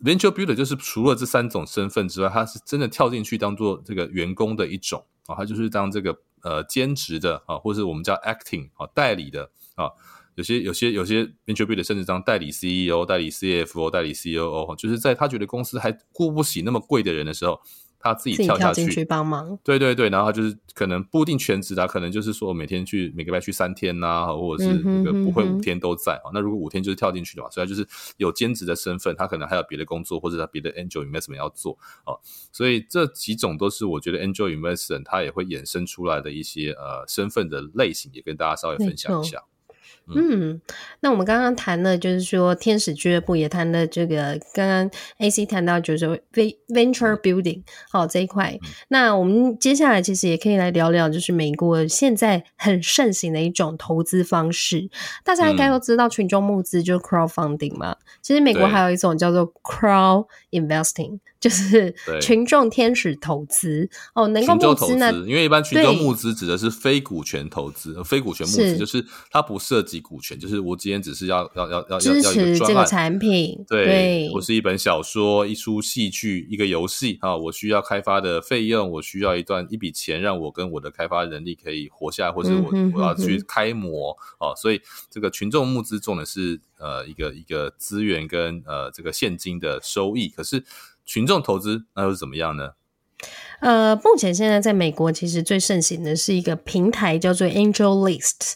Venture Builder 就是除了这三种身份之外，他是真的跳进去当做这个员工的一种啊，他就是当这个呃兼职的啊，或是我们叫 acting 啊代理的啊，有些有些有些 Venture Builder 甚至当代理 CEO、代理 CFO、代理 COO，就是在他觉得公司还雇不起那么贵的人的时候。他自己跳下去，去帮忙，对对对，然后他就是可能不一定全职的，可能就是说每天去每个礼拜去三天呐、啊，或者是那个不会五天都在啊、嗯。那如果五天就是跳进去的嘛，所以他就是有兼职的身份，他可能还有别的工作或者他别的 angel investment 要做啊。所以这几种都是我觉得 angel investment 他也会衍生出来的一些呃身份的类型，也跟大家稍微分享一下。嗯，那我们刚刚谈了，就是说天使俱乐部也谈了这个，刚刚 AC 谈到就是说 venture building 好这一块。那我们接下来其实也可以来聊聊，就是美国现在很盛行的一种投资方式。大家应该都知道群众募资就是 crowdfunding 嘛，其实美国还有一种叫做 crowd investing。就是群众天使投资哦，能够募资呢？因为一般群众募资指的是非股权投资，非股权募资就是它不涉及股权，就是我今天只是要要要要支持这个产品。对，对我是一本小说、一出戏剧、一个游戏啊，我需要开发的费用，我需要一段一笔钱，让我跟我的开发人力可以活下来，或者我我要去开模啊，所以这个群众募资重的是呃一个一个资源跟呃这个现金的收益，可是。群众投资那又是怎么样呢？呃，目前现在在美国其实最盛行的是一个平台叫做 AngelList。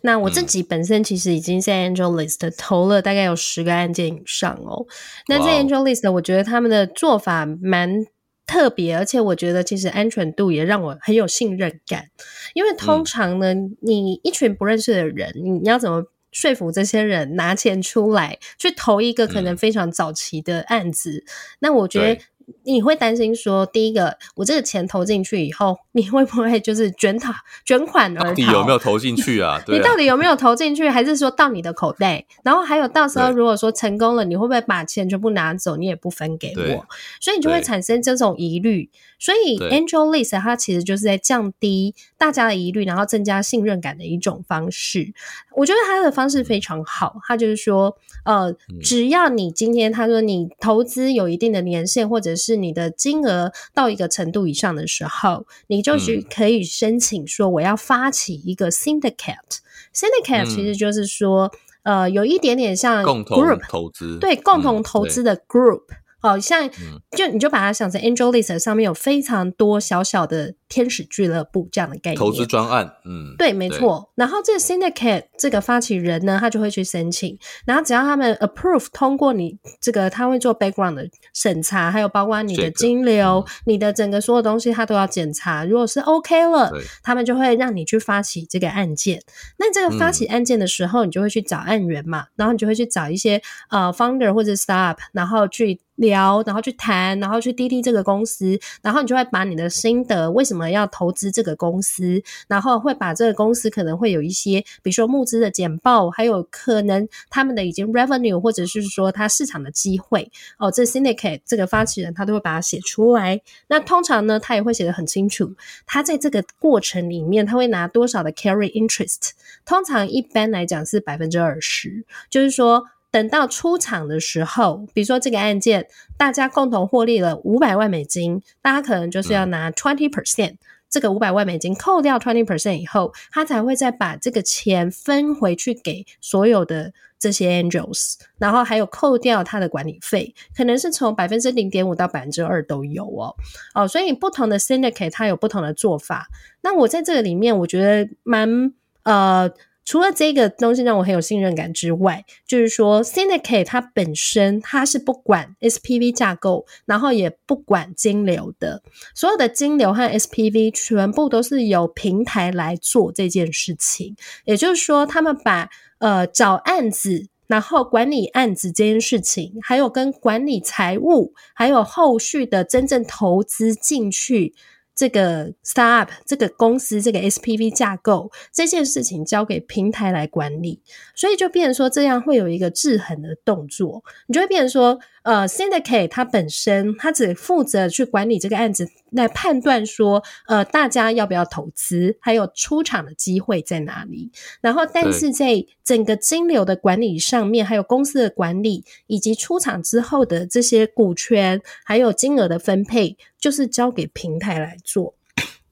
那我自己本身其实已经在 AngelList 投了大概有十个案件以上哦。那在 AngelList，我觉得他们的做法蛮特别，而且我觉得其实安全度也让我很有信任感。因为通常呢，嗯、你一群不认识的人，你要怎么？说服这些人拿钱出来去投一个可能非常早期的案子，嗯、那我觉得。你会担心说，第一个，我这个钱投进去以后，你会不会就是卷逃、卷款而逃？到底有没有投进去啊？对啊，你到底有没有投进去，还是说到你的口袋？然后还有，到时候如果说成功了，你会不会把钱全部拿走？你也不分给我，所以你就会产生这种疑虑。所以 AngelList 它其实就是在降低大家的疑虑，然后增加信任感的一种方式。我觉得它的方式非常好，它就是说，呃，只要你今天他说你投资有一定的年限，或者是你的金额到一个程度以上的时候，你就是可以申请说我要发起一个 syndicate。syndicate 其实就是说，呃，有一点点像 group 共同投资，对，共同投资的 group。好像就你就把它想成 AngelList 上面有非常多小小的天使俱乐部这样的概念，投资专案，嗯，对，没错。然后这个 Syndicate 这个发起人呢，他就会去申请，然后只要他们 approve 通过你这个，他会做 background 的审查，还有包括你的金流、这个嗯、你的整个所有东西，他都要检查。如果是 OK 了，他们就会让你去发起这个案件。那这个发起案件的时候，嗯、你就会去找案源嘛，然后你就会去找一些呃 founder 或者 startup，然后去。聊，然后去谈，然后去滴滴这个公司，然后你就会把你的心得，为什么要投资这个公司，然后会把这个公司可能会有一些，比如说募资的简报，还有可能他们的已经 revenue，或者是说他市场的机会，哦，这 syndicate 这个发起人他都会把它写出来。那通常呢，他也会写得很清楚，他在这个过程里面他会拿多少的 carry interest，通常一般来讲是百分之二十，就是说。等到出场的时候，比如说这个案件，大家共同获利了五百万美金，大家可能就是要拿 twenty percent，这个五百万美金扣掉 twenty percent 以后，他才会再把这个钱分回去给所有的这些 angels，然后还有扣掉他的管理费，可能是从百分之零点五到百分之二都有哦。哦，所以不同的 syndicate 它有不同的做法。那我在这个里面，我觉得蛮呃。除了这个东西让我很有信任感之外，就是说，Syndicate 它本身它是不管 SPV 架构，然后也不管金流的，所有的金流和 SPV 全部都是由平台来做这件事情。也就是说，他们把呃找案子。然后管理案子这件事情，还有跟管理财务，还有后续的真正投资进去。这个 startup 这个公司这个 SPV 架构这件事情交给平台来管理，所以就变成说这样会有一个制衡的动作，你就会变成说，呃，syndicate 它本身它只负责去管理这个案子，来判断说，呃，大家要不要投资，还有出场的机会在哪里，然后但是在整个金流的管理上面，还有公司的管理以及出场之后的这些股权还有金额的分配。就是交给平台来做，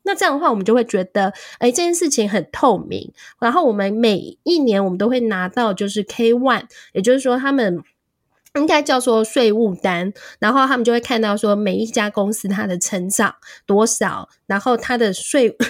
那这样的话，我们就会觉得，哎，这件事情很透明。然后我们每一年，我们都会拿到就是 K one，也就是说，他们应该叫做税务单，然后他们就会看到说，每一家公司它的成长多少，然后它的税。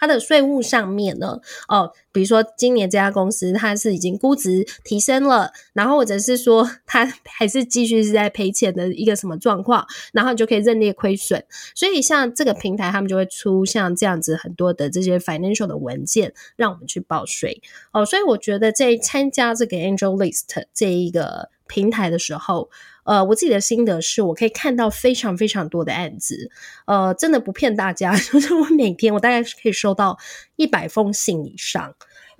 它的税务上面呢，哦，比如说今年这家公司它是已经估值提升了，然后或者是说它还是继续是在赔钱的一个什么状况，然后你就可以认列亏损。所以像这个平台，他们就会出像这样子很多的这些 financial 的文件，让我们去报税。哦，所以我觉得在参加这个 AngelList 这一个平台的时候。呃，我自己的心得是，我可以看到非常非常多的案子，呃，真的不骗大家，就是我每天我大概是可以收到一百封信以上，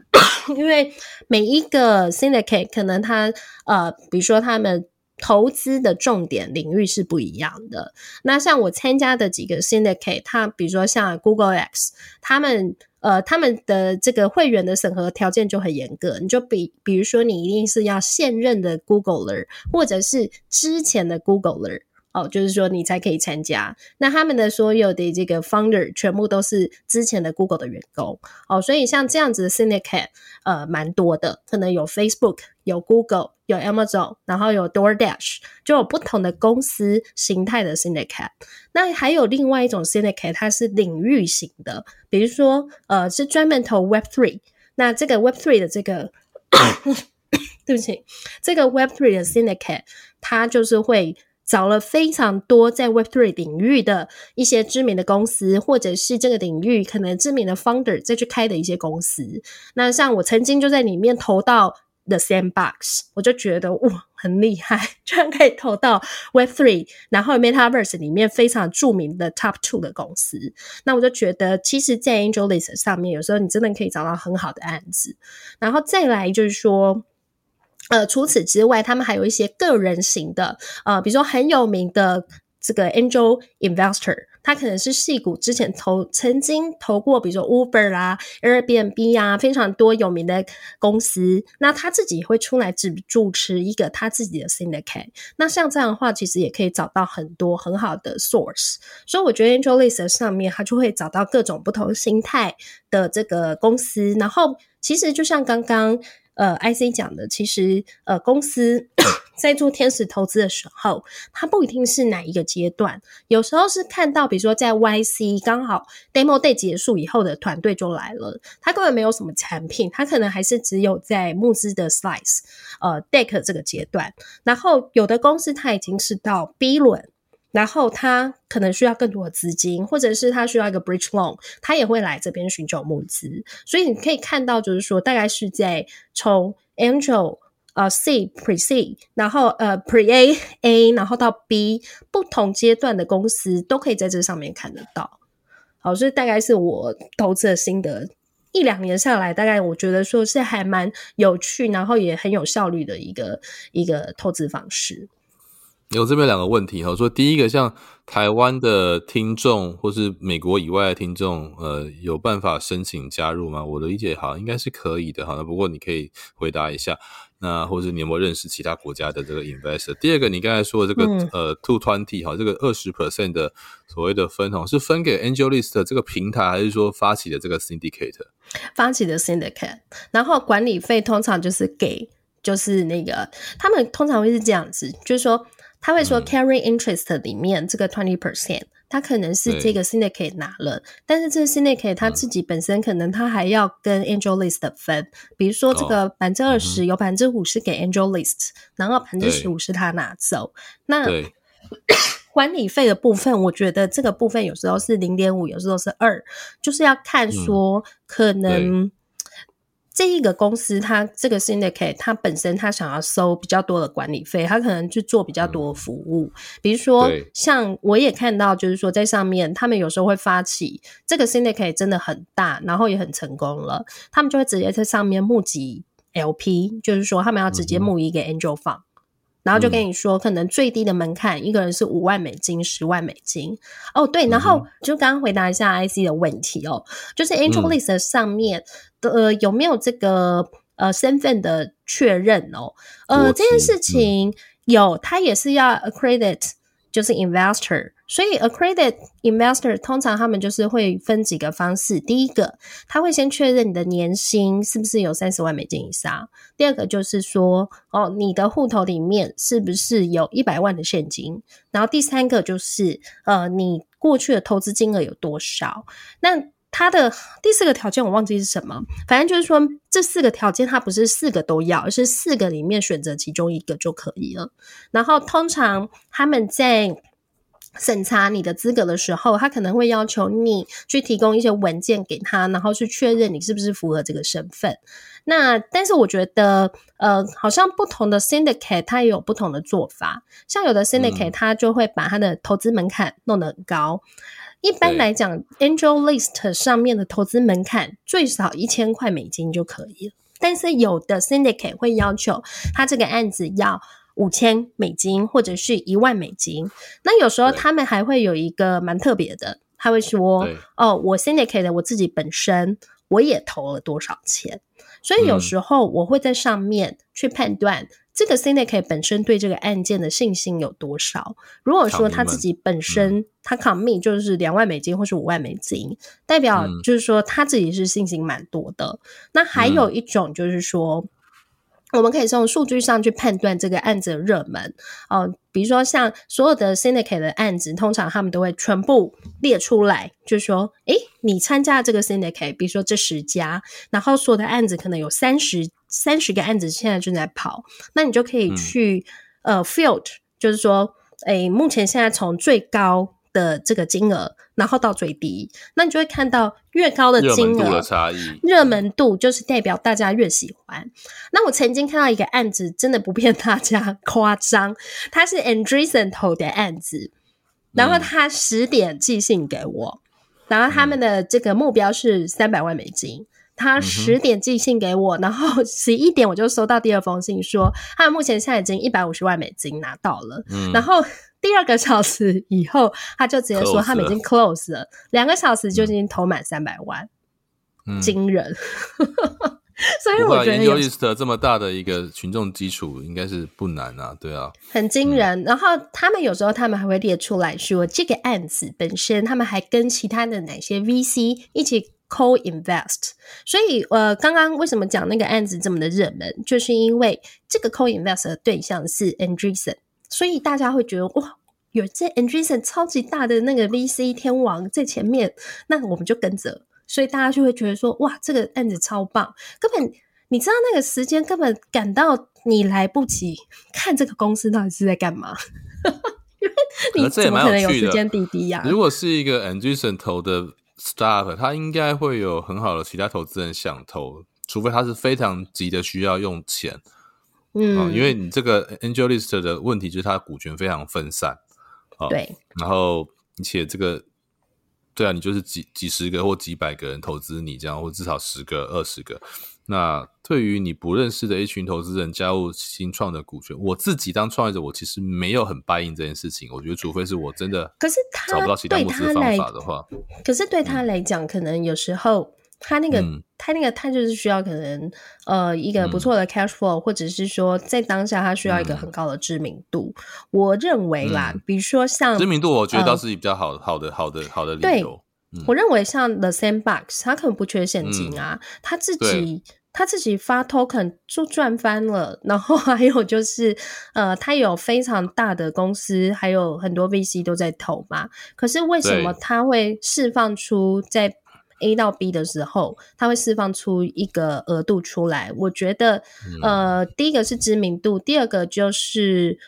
因为每一个 syndicate 可能他呃，比如说他们投资的重点领域是不一样的。那像我参加的几个 syndicate，他比如说像 Google X，他们。呃，他们的这个会员的审核条件就很严格，你就比比如说，你一定是要现任的 Googleer，或者是之前的 Googleer。哦，就是说你才可以参加。那他们的所有的这个 founder 全部都是之前的 Google 的员工。哦，所以像这样子的 syndicate，呃，蛮多的，可能有 Facebook、有 Google、有 Amazon，然后有 DoorDash，就有不同的公司形态的 syndicate。那还有另外一种 syndicate，它是领域型的，比如说呃，是专门投 Web Three。那这个 Web Three 的这个，对不起，这个 Web Three 的 syndicate，它就是会。找了非常多在 Web3 领域的一些知名的公司，或者是这个领域可能知名的 founder 再去开的一些公司。那像我曾经就在里面投到 The Sandbox，我就觉得哇，很厉害，居然可以投到 Web3，然后 Metaverse 里面非常著名的 Top Two 的公司。那我就觉得，其实，在 Angelist 上面，有时候你真的可以找到很好的案子。然后再来就是说。呃，除此之外，他们还有一些个人型的，呃，比如说很有名的这个 Angel Investor，他可能是矽谷之前投曾经投过，比如说 Uber 啦、Airbnb 啊，非常多有名的公司。那他自己会出来只主持一个他自己的 Syndicate。那像这样的话，其实也可以找到很多很好的 Source。所以我觉得 AngelList 上面，他就会找到各种不同形态的这个公司。然后，其实就像刚刚。呃，IC 讲的，其实呃，公司 在做天使投资的时候，它不一定是哪一个阶段，有时候是看到，比如说在 YC 刚好 Demo Day 结束以后的团队就来了，他根本没有什么产品，他可能还是只有在募资的 Slice 呃 Deck 这个阶段，然后有的公司它已经是到 B 轮。然后他可能需要更多的资金，或者是他需要一个 bridge loan，他也会来这边寻求募资。所以你可以看到，就是说大概是在从 angel 呃 C pre C，然后呃 pre A A，然后到 B 不同阶段的公司都可以在这上面看得到。好，所以大概是我投资的心得，一两年下来，大概我觉得说是还蛮有趣，然后也很有效率的一个一个投资方式。有这边两个问题哈，说第一个，像台湾的听众或是美国以外的听众，呃，有办法申请加入吗？我的理解好像应该是可以的哈。那不过你可以回答一下，那或者你有没有认识其他国家的这个 investor？第二个，你刚才说的这个、嗯、呃 two twenty 哈，这个二十 percent 的所谓的分红是分给 AngelList 这个平台，还是说发起的这个 syndicate？发起的 syndicate，然后管理费通常就是给，就是那个他们通常会是这样子，就是说。他会说，carry interest 里面这个 twenty percent，他可能是这个 syndicate 拿了，但是这个 syndicate 他自己本身可能他还要跟 AngelList 分，比如说这个百分之二十有百分之五十给 AngelList，然后百分之十五是他拿走。那 管理费的部分，我觉得这个部分有时候是零点五，有时候是二，就是要看说可能。这一个公司，它这个 syndicate，它本身它想要收比较多的管理费，它可能去做比较多的服务。嗯、比如说，像我也看到，就是说在上面，他们有时候会发起这个 syndicate 真的很大，然后也很成功了，他们就会直接在上面募集 LP，就是说他们要直接募一个 angel fund。嗯然后就跟你说，可能最低的门槛一个人是五万美金、十万美金。哦，对，然后就刚刚回答一下 IC 的问题哦，就是 AngelList 上面的、呃、有没有这个呃身份的确认哦？呃，这件事情有，他也是要 accredit，就是 investor。所以，accredited investor 通常他们就是会分几个方式。第一个，他会先确认你的年薪是不是有三十万美金以上。第二个就是说，哦，你的户头里面是不是有一百万的现金？然后第三个就是，呃，你过去的投资金额有多少？那他的第四个条件我忘记是什么，反正就是说这四个条件它不是四个都要，而是四个里面选择其中一个就可以了。然后通常他们在审查你的资格的时候，他可能会要求你去提供一些文件给他，然后去确认你是不是符合这个身份。那但是我觉得，呃，好像不同的 syndicate 它也有不同的做法。像有的 syndicate 它就会把它的投资门槛弄得很高。一般来讲，AngelList 上面的投资门槛最少一千块美金就可以了。但是有的 syndicate 会要求他这个案子要。五千美金或者是一万美金，那有时候他们还会有一个蛮特别的，他会说：“哦，我 syndicate 我自己本身我也投了多少钱。”所以有时候我会在上面去判断这个 syndicate 本身对这个案件的信心有多少。如果说他自己本身他 commit 就是两万美金或是五万美金，代表就是说他自己是信心蛮多的。那还有一种就是说。我们可以从数据上去判断这个案子的热门哦、呃，比如说像所有的 syndicate 的案子，通常他们都会全部列出来，就是说，诶，你参加这个 syndicate，比如说这十家，然后所有的案子可能有三十三十个案子现在正在跑，那你就可以去、嗯、呃 field，就是说，诶，目前现在从最高。的这个金额，然后到最低，那你就会看到越高的金额，热门度的差异，热门度就是代表大家越喜欢。那我曾经看到一个案子，真的不骗大家 夸张，他是 Andreessen 投的案子，然后他十点寄信给我，然后他们的这个目标是三百万美金。他十点寄信给我，然后 十一点我就收到第二封信，说他目前现在已经一百五十万美金拿到了。嗯，然后第二个小时以后，他就直接说他们已经 close 了，两个小时就已经投满三百万，嗯，惊人。所以我觉得 AngelList 这么大的一个群众基础，应该是不难啊，对啊，很惊人。嗯，然后他们有时候他们还会列出来说，这个案子本身他们还跟其他的哪些 VC 一起。Co-invest，所以呃，刚刚为什么讲那个案子这么的热门，就是因为这个 Co-invest 的对象是 Andreessen，所以大家会觉得哇，有这 Andreessen 超级大的那个 VC 天王在前面，那我们就跟着，所以大家就会觉得说哇，这个案子超棒，根本你知道那个时间根本赶到你来不及看这个公司到底是在干嘛，因为你怎么可能有时间滴滴呀？如果是一个 Andreessen 投的。Startup 他应该会有很好的其他投资人想投，除非他是非常急的需要用钱，嗯、呃，因为你这个 AngelList 的问题就是它股权非常分散，呃、对，然后而且这个，对啊，你就是几几十个或几百个人投资你这样，或至少十个、二十个。那对于你不认识的一群投资人加入新创的股权，我自己当创业者，我其实没有很 buy in 这件事情。我觉得，除非是我真的可是他找不到其他募资方法的话，可是对他来讲，可能有时候他那个、嗯、他那个他就是需要可能呃一个不错的 cash flow，、嗯、或者是说在当下他需要一个很高的知名度。嗯、我认为啦，比如说像知名度，我觉得倒是比较好、呃、好的好的好的理由。嗯、我认为像 The Sandbox，他可能不缺现金啊，嗯、他自己。他自己发 token 就赚翻了，然后还有就是，呃，他有非常大的公司，还有很多 VC 都在投嘛。可是为什么他会释放出在 A 到 B 的时候，它会释放出一个额度出来？我觉得，呃，第一个是知名度，第二个就是，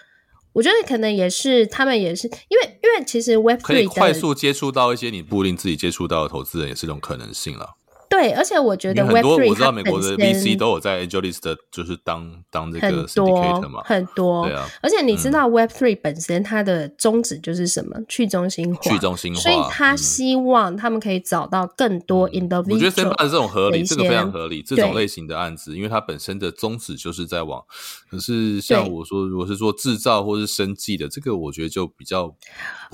我觉得可能也是他们也是因为因为其实 Web3 可以快速接触到一些你不一定自己接触到的投资人，也是一种可能性了。对，而且我觉得 Web3 很多我知道美国的 VC 都有在 AngelList 就是当当这个 syndicator 嘛，很多，对啊。而且你知道 Web Three 本身它的宗旨就是什么？去中心化，去中心化。所以他希望他们可以找到更多 individual。我觉得 Sandbox 这种合理，这个非常合理。这种类型的案子，因为它本身的宗旨就是在往，可是像我说，如果是做制造或是生计的，这个我觉得就比较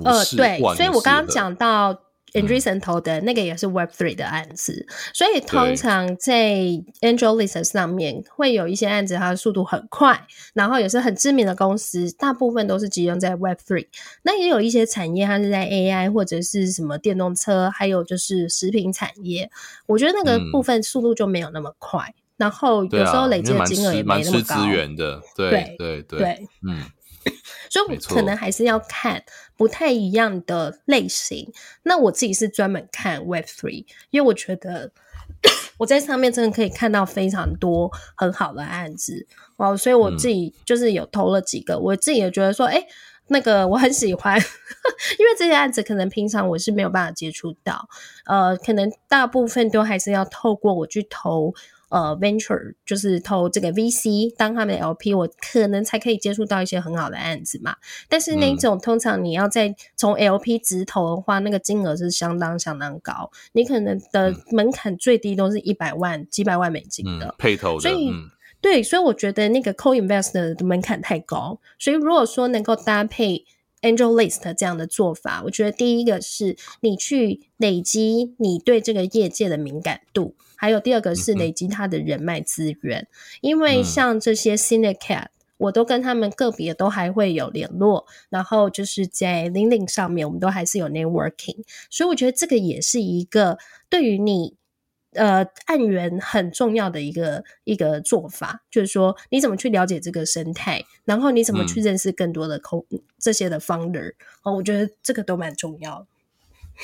呃，对。所以我刚刚讲到。Andreessen 投的那个也是 Web Three 的案子，所以通常在 AngelList 上面会有一些案子，它的速度很快，然后也是很知名的公司，大部分都是集中在 Web Three。那也有一些产业，它是在 AI 或者是什么电动车，还有就是食品产业。我觉得那个部分速度就没有那么快，嗯、然后有时候累积的金额也没那么高。资源的，对对对，对，对，嗯。所以可能还是要看不太一样的类型。那我自己是专门看 Web Three，因为我觉得 我在上面真的可以看到非常多很好的案子哦。所以我自己就是有投了几个，嗯、我自己也觉得说，哎、欸，那个我很喜欢，因为这些案子可能平常我是没有办法接触到，呃，可能大部分都还是要透过我去投。呃，venture 就是投这个 VC 当他们的 LP，我可能才可以接触到一些很好的案子嘛。但是那种通常你要在从 LP 直投的话，那个金额是相当相当高，你可能的门槛最低都是一百万、几百万美金的、嗯、配投的。所以、嗯，对，所以我觉得那个 co-invest 的门槛太高。所以如果说能够搭配 AngelList 这样的做法，我觉得第一个是你去累积你对这个业界的敏感度。还有第二个是累积他的人脉资源、嗯，因为像这些 syndicate，我都跟他们个别都还会有联络，然后就是在 LinkedIn 上面，我们都还是有 networking，所以我觉得这个也是一个对于你呃案源很重要的一个一个做法，就是说你怎么去了解这个生态，然后你怎么去认识更多的 co、嗯、这些的 founder，哦，我觉得这个都蛮重要的。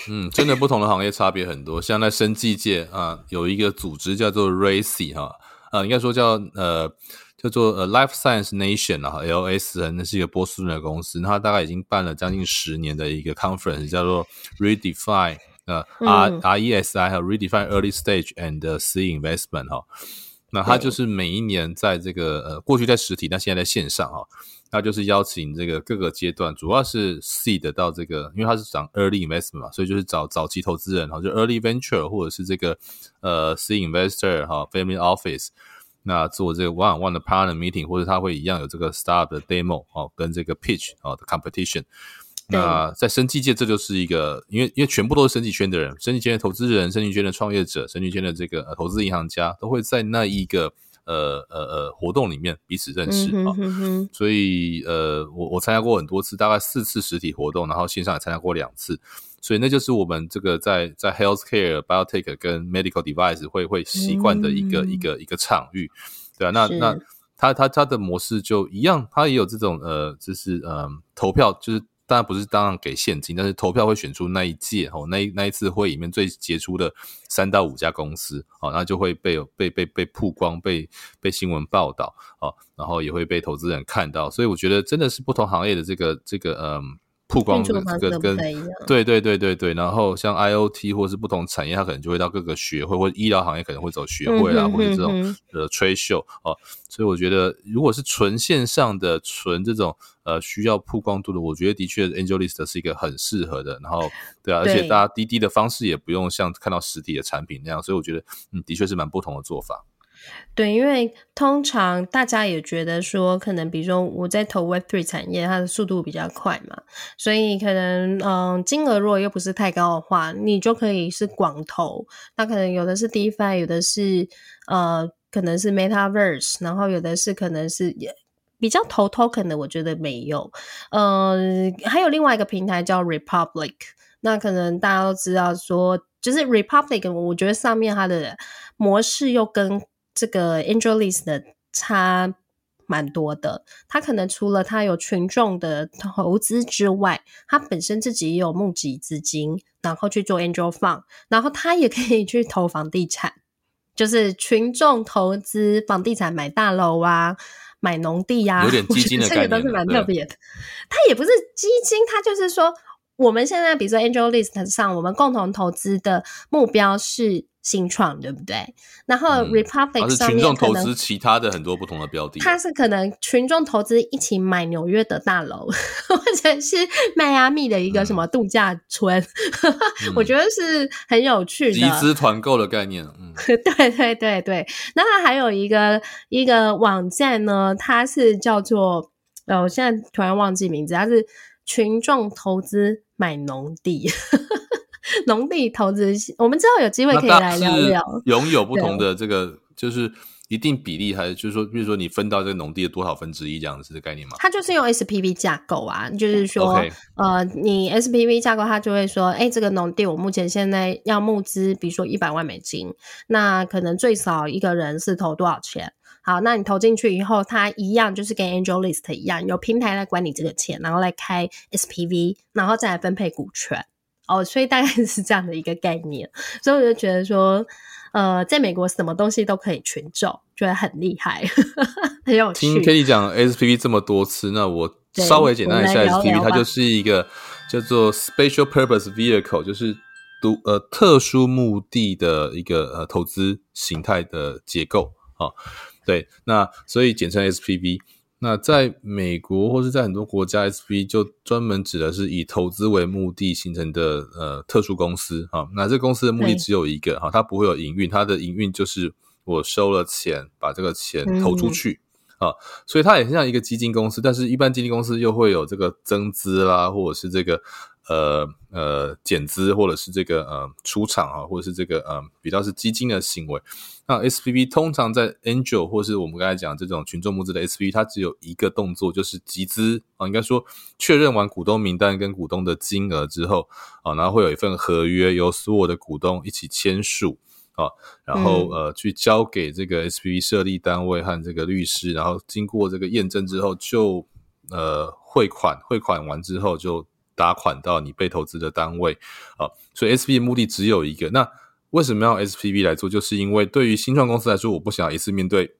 嗯，真的不同的行业差别很多。像在生技界啊，有一个组织叫做 RACI 哈，呃，应该说叫呃叫做呃 Life Science Nation 啊，LS，那是一个波士顿的公司，它大概已经办了将近十年的一个 conference，叫做 Redefine 呃 R R E S I 和 Redefine Early Stage and Seed Investment 哈。那它就是每一年在这个呃过去在实体，但现在在线上哈。他就是邀请这个各个阶段，主要是 seed 到这个，因为它是讲 early investment 嘛，所以就是找早期投资人，哈，就 early venture 或者是这个呃 seed investor 哈，family office，那做这个 one on one 的 partner meeting，或者他会一样有这个 startup 的 demo 哦，跟这个 pitch 哦的 competition。那在生技界，这就是一个，因为因为全部都是生技圈的人，生技圈的投资人，生技圈的创业者，生计圈的这个、呃、投资银行家，都会在那一个。呃呃呃，活动里面彼此认识啊、嗯，所以呃，我我参加过很多次，大概四次实体活动，然后线上也参加过两次，所以那就是我们这个在在 healthcare、biotech 跟 medical device 会会习惯的一个、嗯、一个一个场域，对啊，那那他他他的模式就一样，他也有这种呃，就是呃，投票就是。当然不是当然给现金，但是投票会选出那一届哦，那一那一次会里面最杰出的三到五家公司哦，那就会被被被被曝光，被被新闻报道哦，然后也会被投资人看到，所以我觉得真的是不同行业的这个这个嗯。曝光的这个跟对对对对对，然后像 IoT 或是不同产业，它可能就会到各个学会，或者医疗行业可能会走学会啦，或者这种呃 trade show 哦。所以我觉得，如果是纯线上的、纯这种呃需要曝光度的，我觉得的确 AngelList 是一个很适合的。然后对啊，而且大家滴滴的方式也不用像看到实体的产品那样，所以我觉得嗯，的确是蛮不同的做法。对，因为通常大家也觉得说，可能比如说我在投 Web3 产业，它的速度比较快嘛，所以可能嗯，金额如果又不是太高的话，你就可以是广投。那可能有的是 DeFi，有的是呃，可能是 Metaverse，然后有的是可能是也比较投 Token 的，我觉得没有。呃，还有另外一个平台叫 Republic，那可能大家都知道说，就是 Republic，我觉得上面它的模式又跟这个 AngelList 的差蛮多的，他可能除了他有群众的投资之外，他本身自己也有募集资金，然后去做 Angel Fund，然后他也可以去投房地产，就是群众投资房地产买大楼啊，买农地啊，有点基金的概念，这个都是蛮特别的。他也不是基金，他就是说。我们现在比如说 Angel List 上，我们共同投资的目标是新创，对不对？然后 Republic 上面、嗯、群众投资其他的很多不同的标的，它是可能群众投资一起买纽约的大楼，或者是迈阿密的一个什么度假村，嗯、我觉得是很有趣的集资团购的概念。嗯，对对对对。那它还有一个一个网站呢，它是叫做呃，我现在突然忘记名字，它是群众投资买农地。农地投资，我们之后有机会可以来聊聊。拥有不同的这个，就是一定比例，还是就是说，比如说你分到这个农地的多少分之一这样子的概念吗？它就是用 SPV 架构啊，就是说，Okay. 呃，你 SPV 架构，它就会说，哎、欸，这个农地我目前现在要募资，比如说一百万美金，那可能最少一个人是投多少钱？好，那你投进去以后，它一样就是跟 Angel List 一样，有平台来管理这个钱，然后来开 SPV，然后再来分配股权。哦，所以大概是这样的一个概念，所以我就觉得说，呃，在美国什么东西都可以群众，觉得很厉害，很有趣。听 Katie 讲 SPV 这么多次，那我稍微简单一下 SPV，它就是一个叫做 Special Purpose Vehicle，就是独呃特殊目的的一个呃投资形态的结构啊、哦。对，那所以简称 SPV。那在美国或是在很多国家，SPV 就专门指的是以投资为目的形成的呃特殊公司啊。那这公司的目的只有一个哈，它不会有营运，它的营运就是我收了钱，把这个钱投出去啊。所以它也像一个基金公司，但是一般基金公司又会有这个增资啦，或者是这个。呃呃，减资或者是这个呃出场啊，或者是这个呃比较是基金的行为。那 SPV 通常在 Angel 或是我们刚才讲这种群众募资的 SPV，它只有一个动作，就是集资啊，应该说确认完股东名单跟股东的金额之后啊，然后会有一份合约由所有的股东一起签署啊，然后呃去交给这个 SPV 设立单位和这个律师，然后经过这个验证之后就呃汇款，汇款完之后就。打款到你被投资的单位啊，所以 SPV 目的只有一个。那为什么要 SPV 来做？就是因为对于新创公司来说，我不想一次面对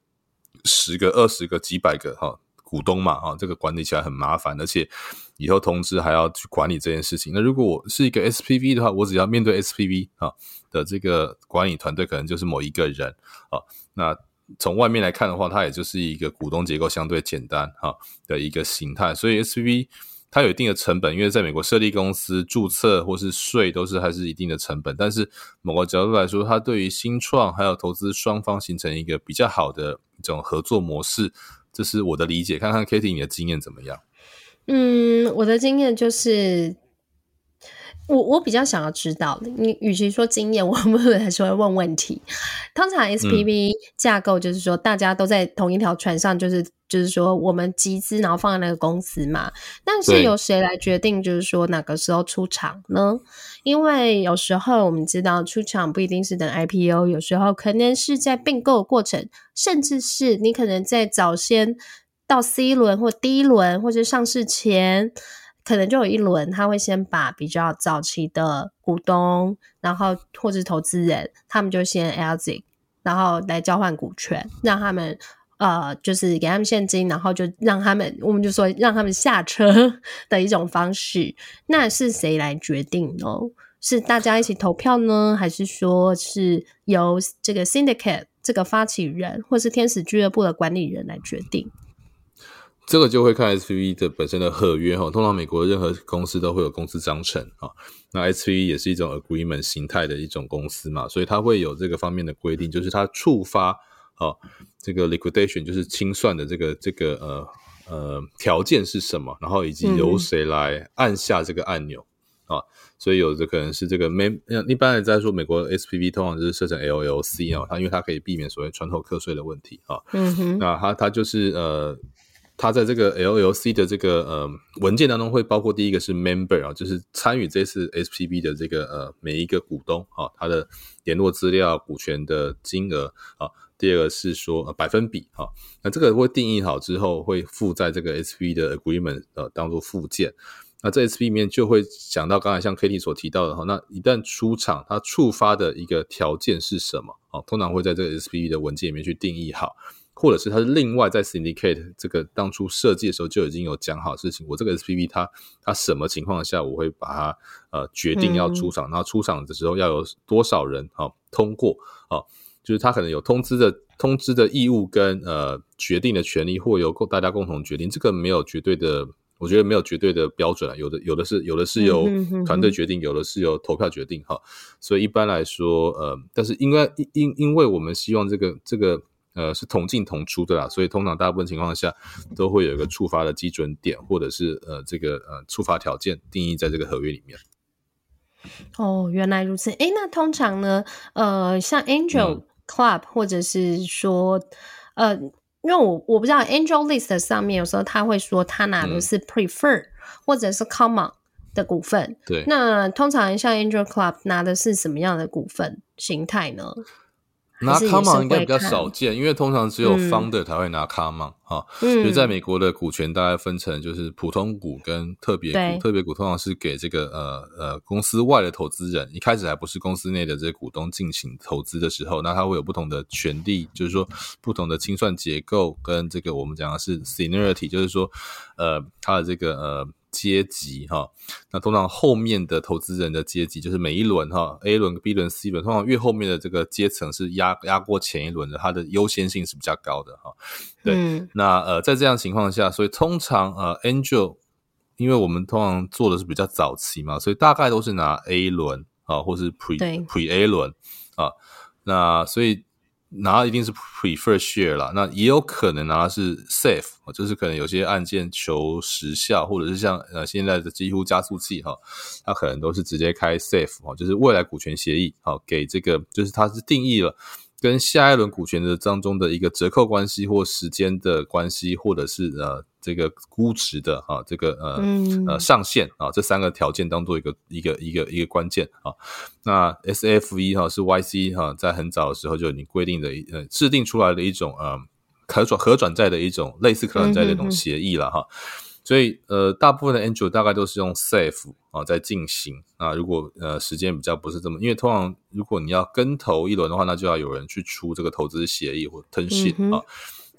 十个、二十个、几百个哈股东嘛哈，这个管理起来很麻烦，而且以后通知还要去管理这件事情。那如果我是一个 SPV 的话，我只要面对 SPV 啊的这个管理团队，可能就是某一个人啊。那从外面来看的话，它也就是一个股东结构相对简单哈的一个形态，所以 SPV。它有一定的成本，因为在美国设立公司、注册或是税都是还是一定的成本。但是某个角度来说，它对于新创还有投资双方形成一个比较好的一种合作模式，这是我的理解。看看 Kitty 你的经验怎么样？嗯，我的经验就是。我我比较想要知道，你与其说经验，我们还是会问问题。通常 SPV 架构就是说，大家都在同一条船上，就是就是说，我们集资然后放在那个公司嘛。但是由谁来决定，就是说哪个时候出场呢？因为有时候我们知道出场不一定是等 IPO，有时候可能是在并购过程，甚至是你可能在早先到 C 轮或 D 轮或者上市前。可能就有一轮，他会先把比较早期的股东，然后或者投资人，他们就先 exit，然后来交换股权，让他们呃，就是给他们现金，然后就让他们，我们就说让他们下车 的一种方式。那是谁来决定呢？是大家一起投票呢，还是说是由这个 syndicate 这个发起人，或是天使俱乐部的管理人来决定？这个就会看 SPV 的本身的合约哈，通常美国任何公司都会有公司章程啊，那 SPV 也是一种 agreement 形态的一种公司嘛，所以它会有这个方面的规定，就是它触发啊这个 liquidation 就是清算的这个这个呃呃条件是什么，然后以及由谁来按下这个按钮啊，所以有的可能是这个 mem，一般来说美国 SPV 通常就是设成 LLC 啊，它因为它可以避免所谓穿透课税的问题啊，嗯哼，那它它就是呃。它在这个 LLC 的这个呃文件当中会包括第一个是 member 啊，就是参与这次 SPV 的这个呃每一个股东啊，他的联络资料、股权的金额啊。第二个是说、呃、百分比啊，那这个会定义好之后会附在这个 SPV 的 agreement 呃当做附件。那这 SPV 里面就会讲到刚才像 Katie 所提到的哈，那一旦出场，它触发的一个条件是什么啊？通常会在这个 SPV 的文件里面去定义好。或者是他是另外在 syndicate 这个当初设计的时候就已经有讲好事情，我这个 SPV 它它什么情况下我会把它呃决定要出场，嗯、然后出场的时候要有多少人啊、哦、通过啊、哦，就是他可能有通知的通知的义务跟呃决定的权利，或由大家共同决定，这个没有绝对的，我觉得没有绝对的标准啊，有的有的是有的是由团队决定，有的是由投票决定哈、哦，所以一般来说呃，但是因为因因为我们希望这个这个。呃，是同进同出的啦，所以通常大部分情况下都会有一个触发的基准点，或者是呃这个呃触发条件定义在这个合约里面。哦，原来如此。诶，那通常呢，呃，像 Angel Club、嗯、或者是说，呃，因为我我不知道 Angel List 上面有时候他会说他拿的是 Prefer、嗯、或者是 Common 的股份。对。那通常像 Angel Club 拿的是什么样的股份形态呢？拿 common 应该比较少见，因为通常只有 founder 才会拿 common 哈、嗯。就在美国的股权大概分成就是普通股跟特别股，特别股通常是给这个呃呃公司外的投资人，一开始还不是公司内的这些股东进行投资的时候，那他会有不同的权利，就是说不同的清算结构跟这个我们讲的是 seniority，就是说呃它的这个呃。阶级哈，那通常后面的投资人的阶级就是每一轮哈，A 轮、B 轮、C 轮，通常越后面的这个阶层是压压过前一轮的，它的优先性是比较高的哈。对，嗯、那呃，在这样情况下，所以通常呃，Angel，因为我们通常做的是比较早期嘛，所以大概都是拿 A 轮啊，或是 Pre Pre A 轮啊，那所以。拿一定是 prefer share 啦，那也有可能拿的是 safe，就是可能有些案件求时效，或者是像呃现在的几乎加速器哈，它可能都是直接开 safe 哈，就是未来股权协议好，给这个就是它是定义了。跟下一轮股权的当中的一个折扣关系，或时间的关系，或者是呃这个估值的啊，这个呃、嗯、呃上限啊，这三个条件当做一个一个一个一个关键啊。那 SFE 哈是 YC 哈，在很早的时候就已经规定的呃制定出来的一种呃可转可转债的一种类似可转债的一种协议了哈。所以，呃，大部分的 Angel 大概都是用 Safe 啊在进行啊。如果呃时间比较不是这么，因为通常如果你要跟投一轮的话，那就要有人去出这个投资协议或 term sheet、嗯、啊。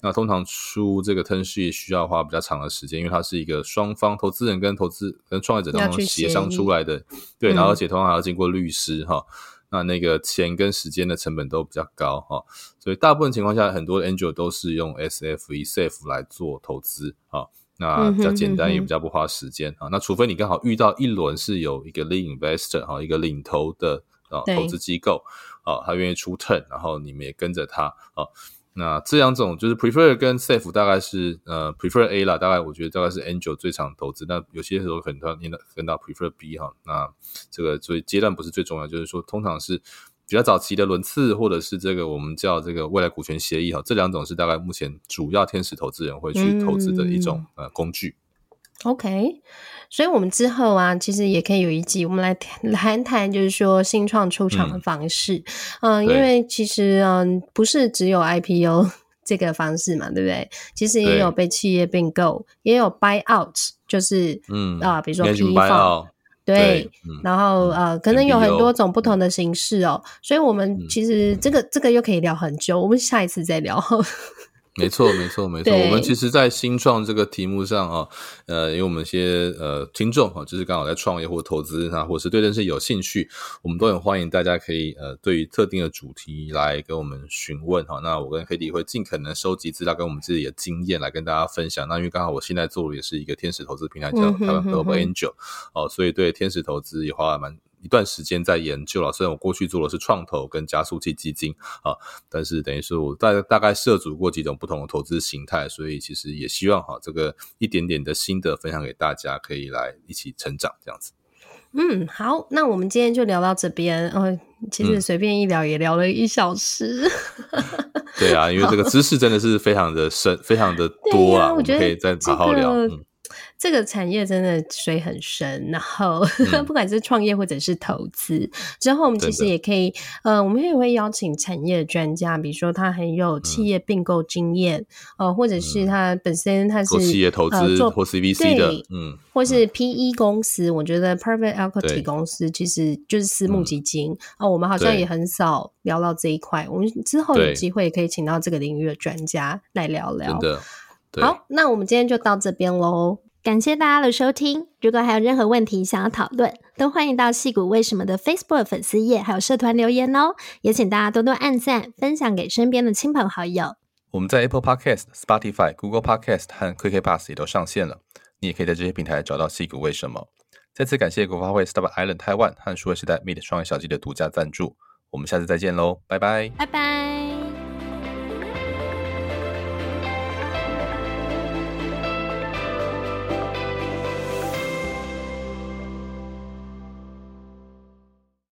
那通常出这个 term sheet 需要花比较长的时间，因为它是一个双方投资人跟投资跟创业者当中协商出来的，对，然后而且通常还要经过律师哈、嗯。那那个钱跟时间的成本都比较高哈，所以大部分情况下，很多 Angel 都是用 SFE Safe 来做投资啊。那比较简单，也比较不花时间啊、嗯。那除非你刚好遇到一轮是有一个 lead investor 哈，一个领头的啊投资机构啊，他愿意出 turn，然后你们也跟着他啊。那这两种就是 prefer 跟 safe 大概是呃 prefer A 啦，大概我觉得大概是 angel 最常投资。那有些时候可能他跟到 prefer B 哈。那这个所以阶段不是最重要，就是说通常是。比较早期的轮次，或者是这个我们叫这个未来股权协议哈，这两种是大概目前主要天使投资人会去投资的一种、嗯、呃工具。OK，所以我们之后啊，其实也可以有一集，我们来谈谈，就是说新创出场的方式。嗯，呃、因为其实嗯，不是只有 IPO 这个方式嘛，对不对？其实也有被企业并购，也有 buy out，就是嗯啊，比如说。对，嗯、然后呃，可能有很多种不同的形式哦，嗯、所以我们其实这个、嗯、这个又可以聊很久，我们下一次再聊。没错，没错，没错。我们其实，在新创这个题目上啊，呃，因为我们一些呃听众啊，就是刚好在创业或投资啊，或是对这些有兴趣，我们都很欢迎大家可以呃，对于特定的主题来跟我们询问哈。那我跟 Cady 会尽可能收集资料，跟我们自己的经验来跟大家分享。那因为刚好我现在做的也是一个天使投资平台，叫台湾 Global Angel 哦，所以对天使投资也花了蛮。一段时间在研究了，虽然我过去做的是创投跟加速器基金啊，但是等于是我大大概涉足过几种不同的投资形态，所以其实也希望哈，这个一点点的心得分享给大家，可以来一起成长这样子。嗯，好，那我们今天就聊到这边。哦，其实随便一聊也聊了一小时。嗯、对啊，因为这个知识真的是非常的深，非常的多啊，啊，我觉得我们可以再好好聊。嗯这个产业真的水很深，然后、嗯、不管是创业或者是投资，之后我们其实也可以，呃，我们也会邀请产业专家，比如说他很有企业并购经验，呃、嗯，或者是他本身他是企业投资、呃、做或 CVC 的，嗯，或是 PE 公司，我觉得 Private Equity 公司其实就是私募基金啊、我们好像也很少聊到这一块，我们之后有机会可以请到这个领域的专家来聊聊。好，那我们今天就到这边喽。感谢大家的收听。如果还有任何问题想要讨论，都欢迎到戏谷为什么的 Facebook 粉丝页还有社团留言哦。也请大家多多按赞，分享给身边的亲朋好友。我们在 Apple Podcast、Spotify、Google Podcast 和 QK Pass 也都上线了，你也可以在这些平台找到戏谷为什么。再次感谢国发会 Startup Island Taiwan 和数位时代 Meet 创业小记的独家赞助。我们下次再见喽，拜拜，拜拜。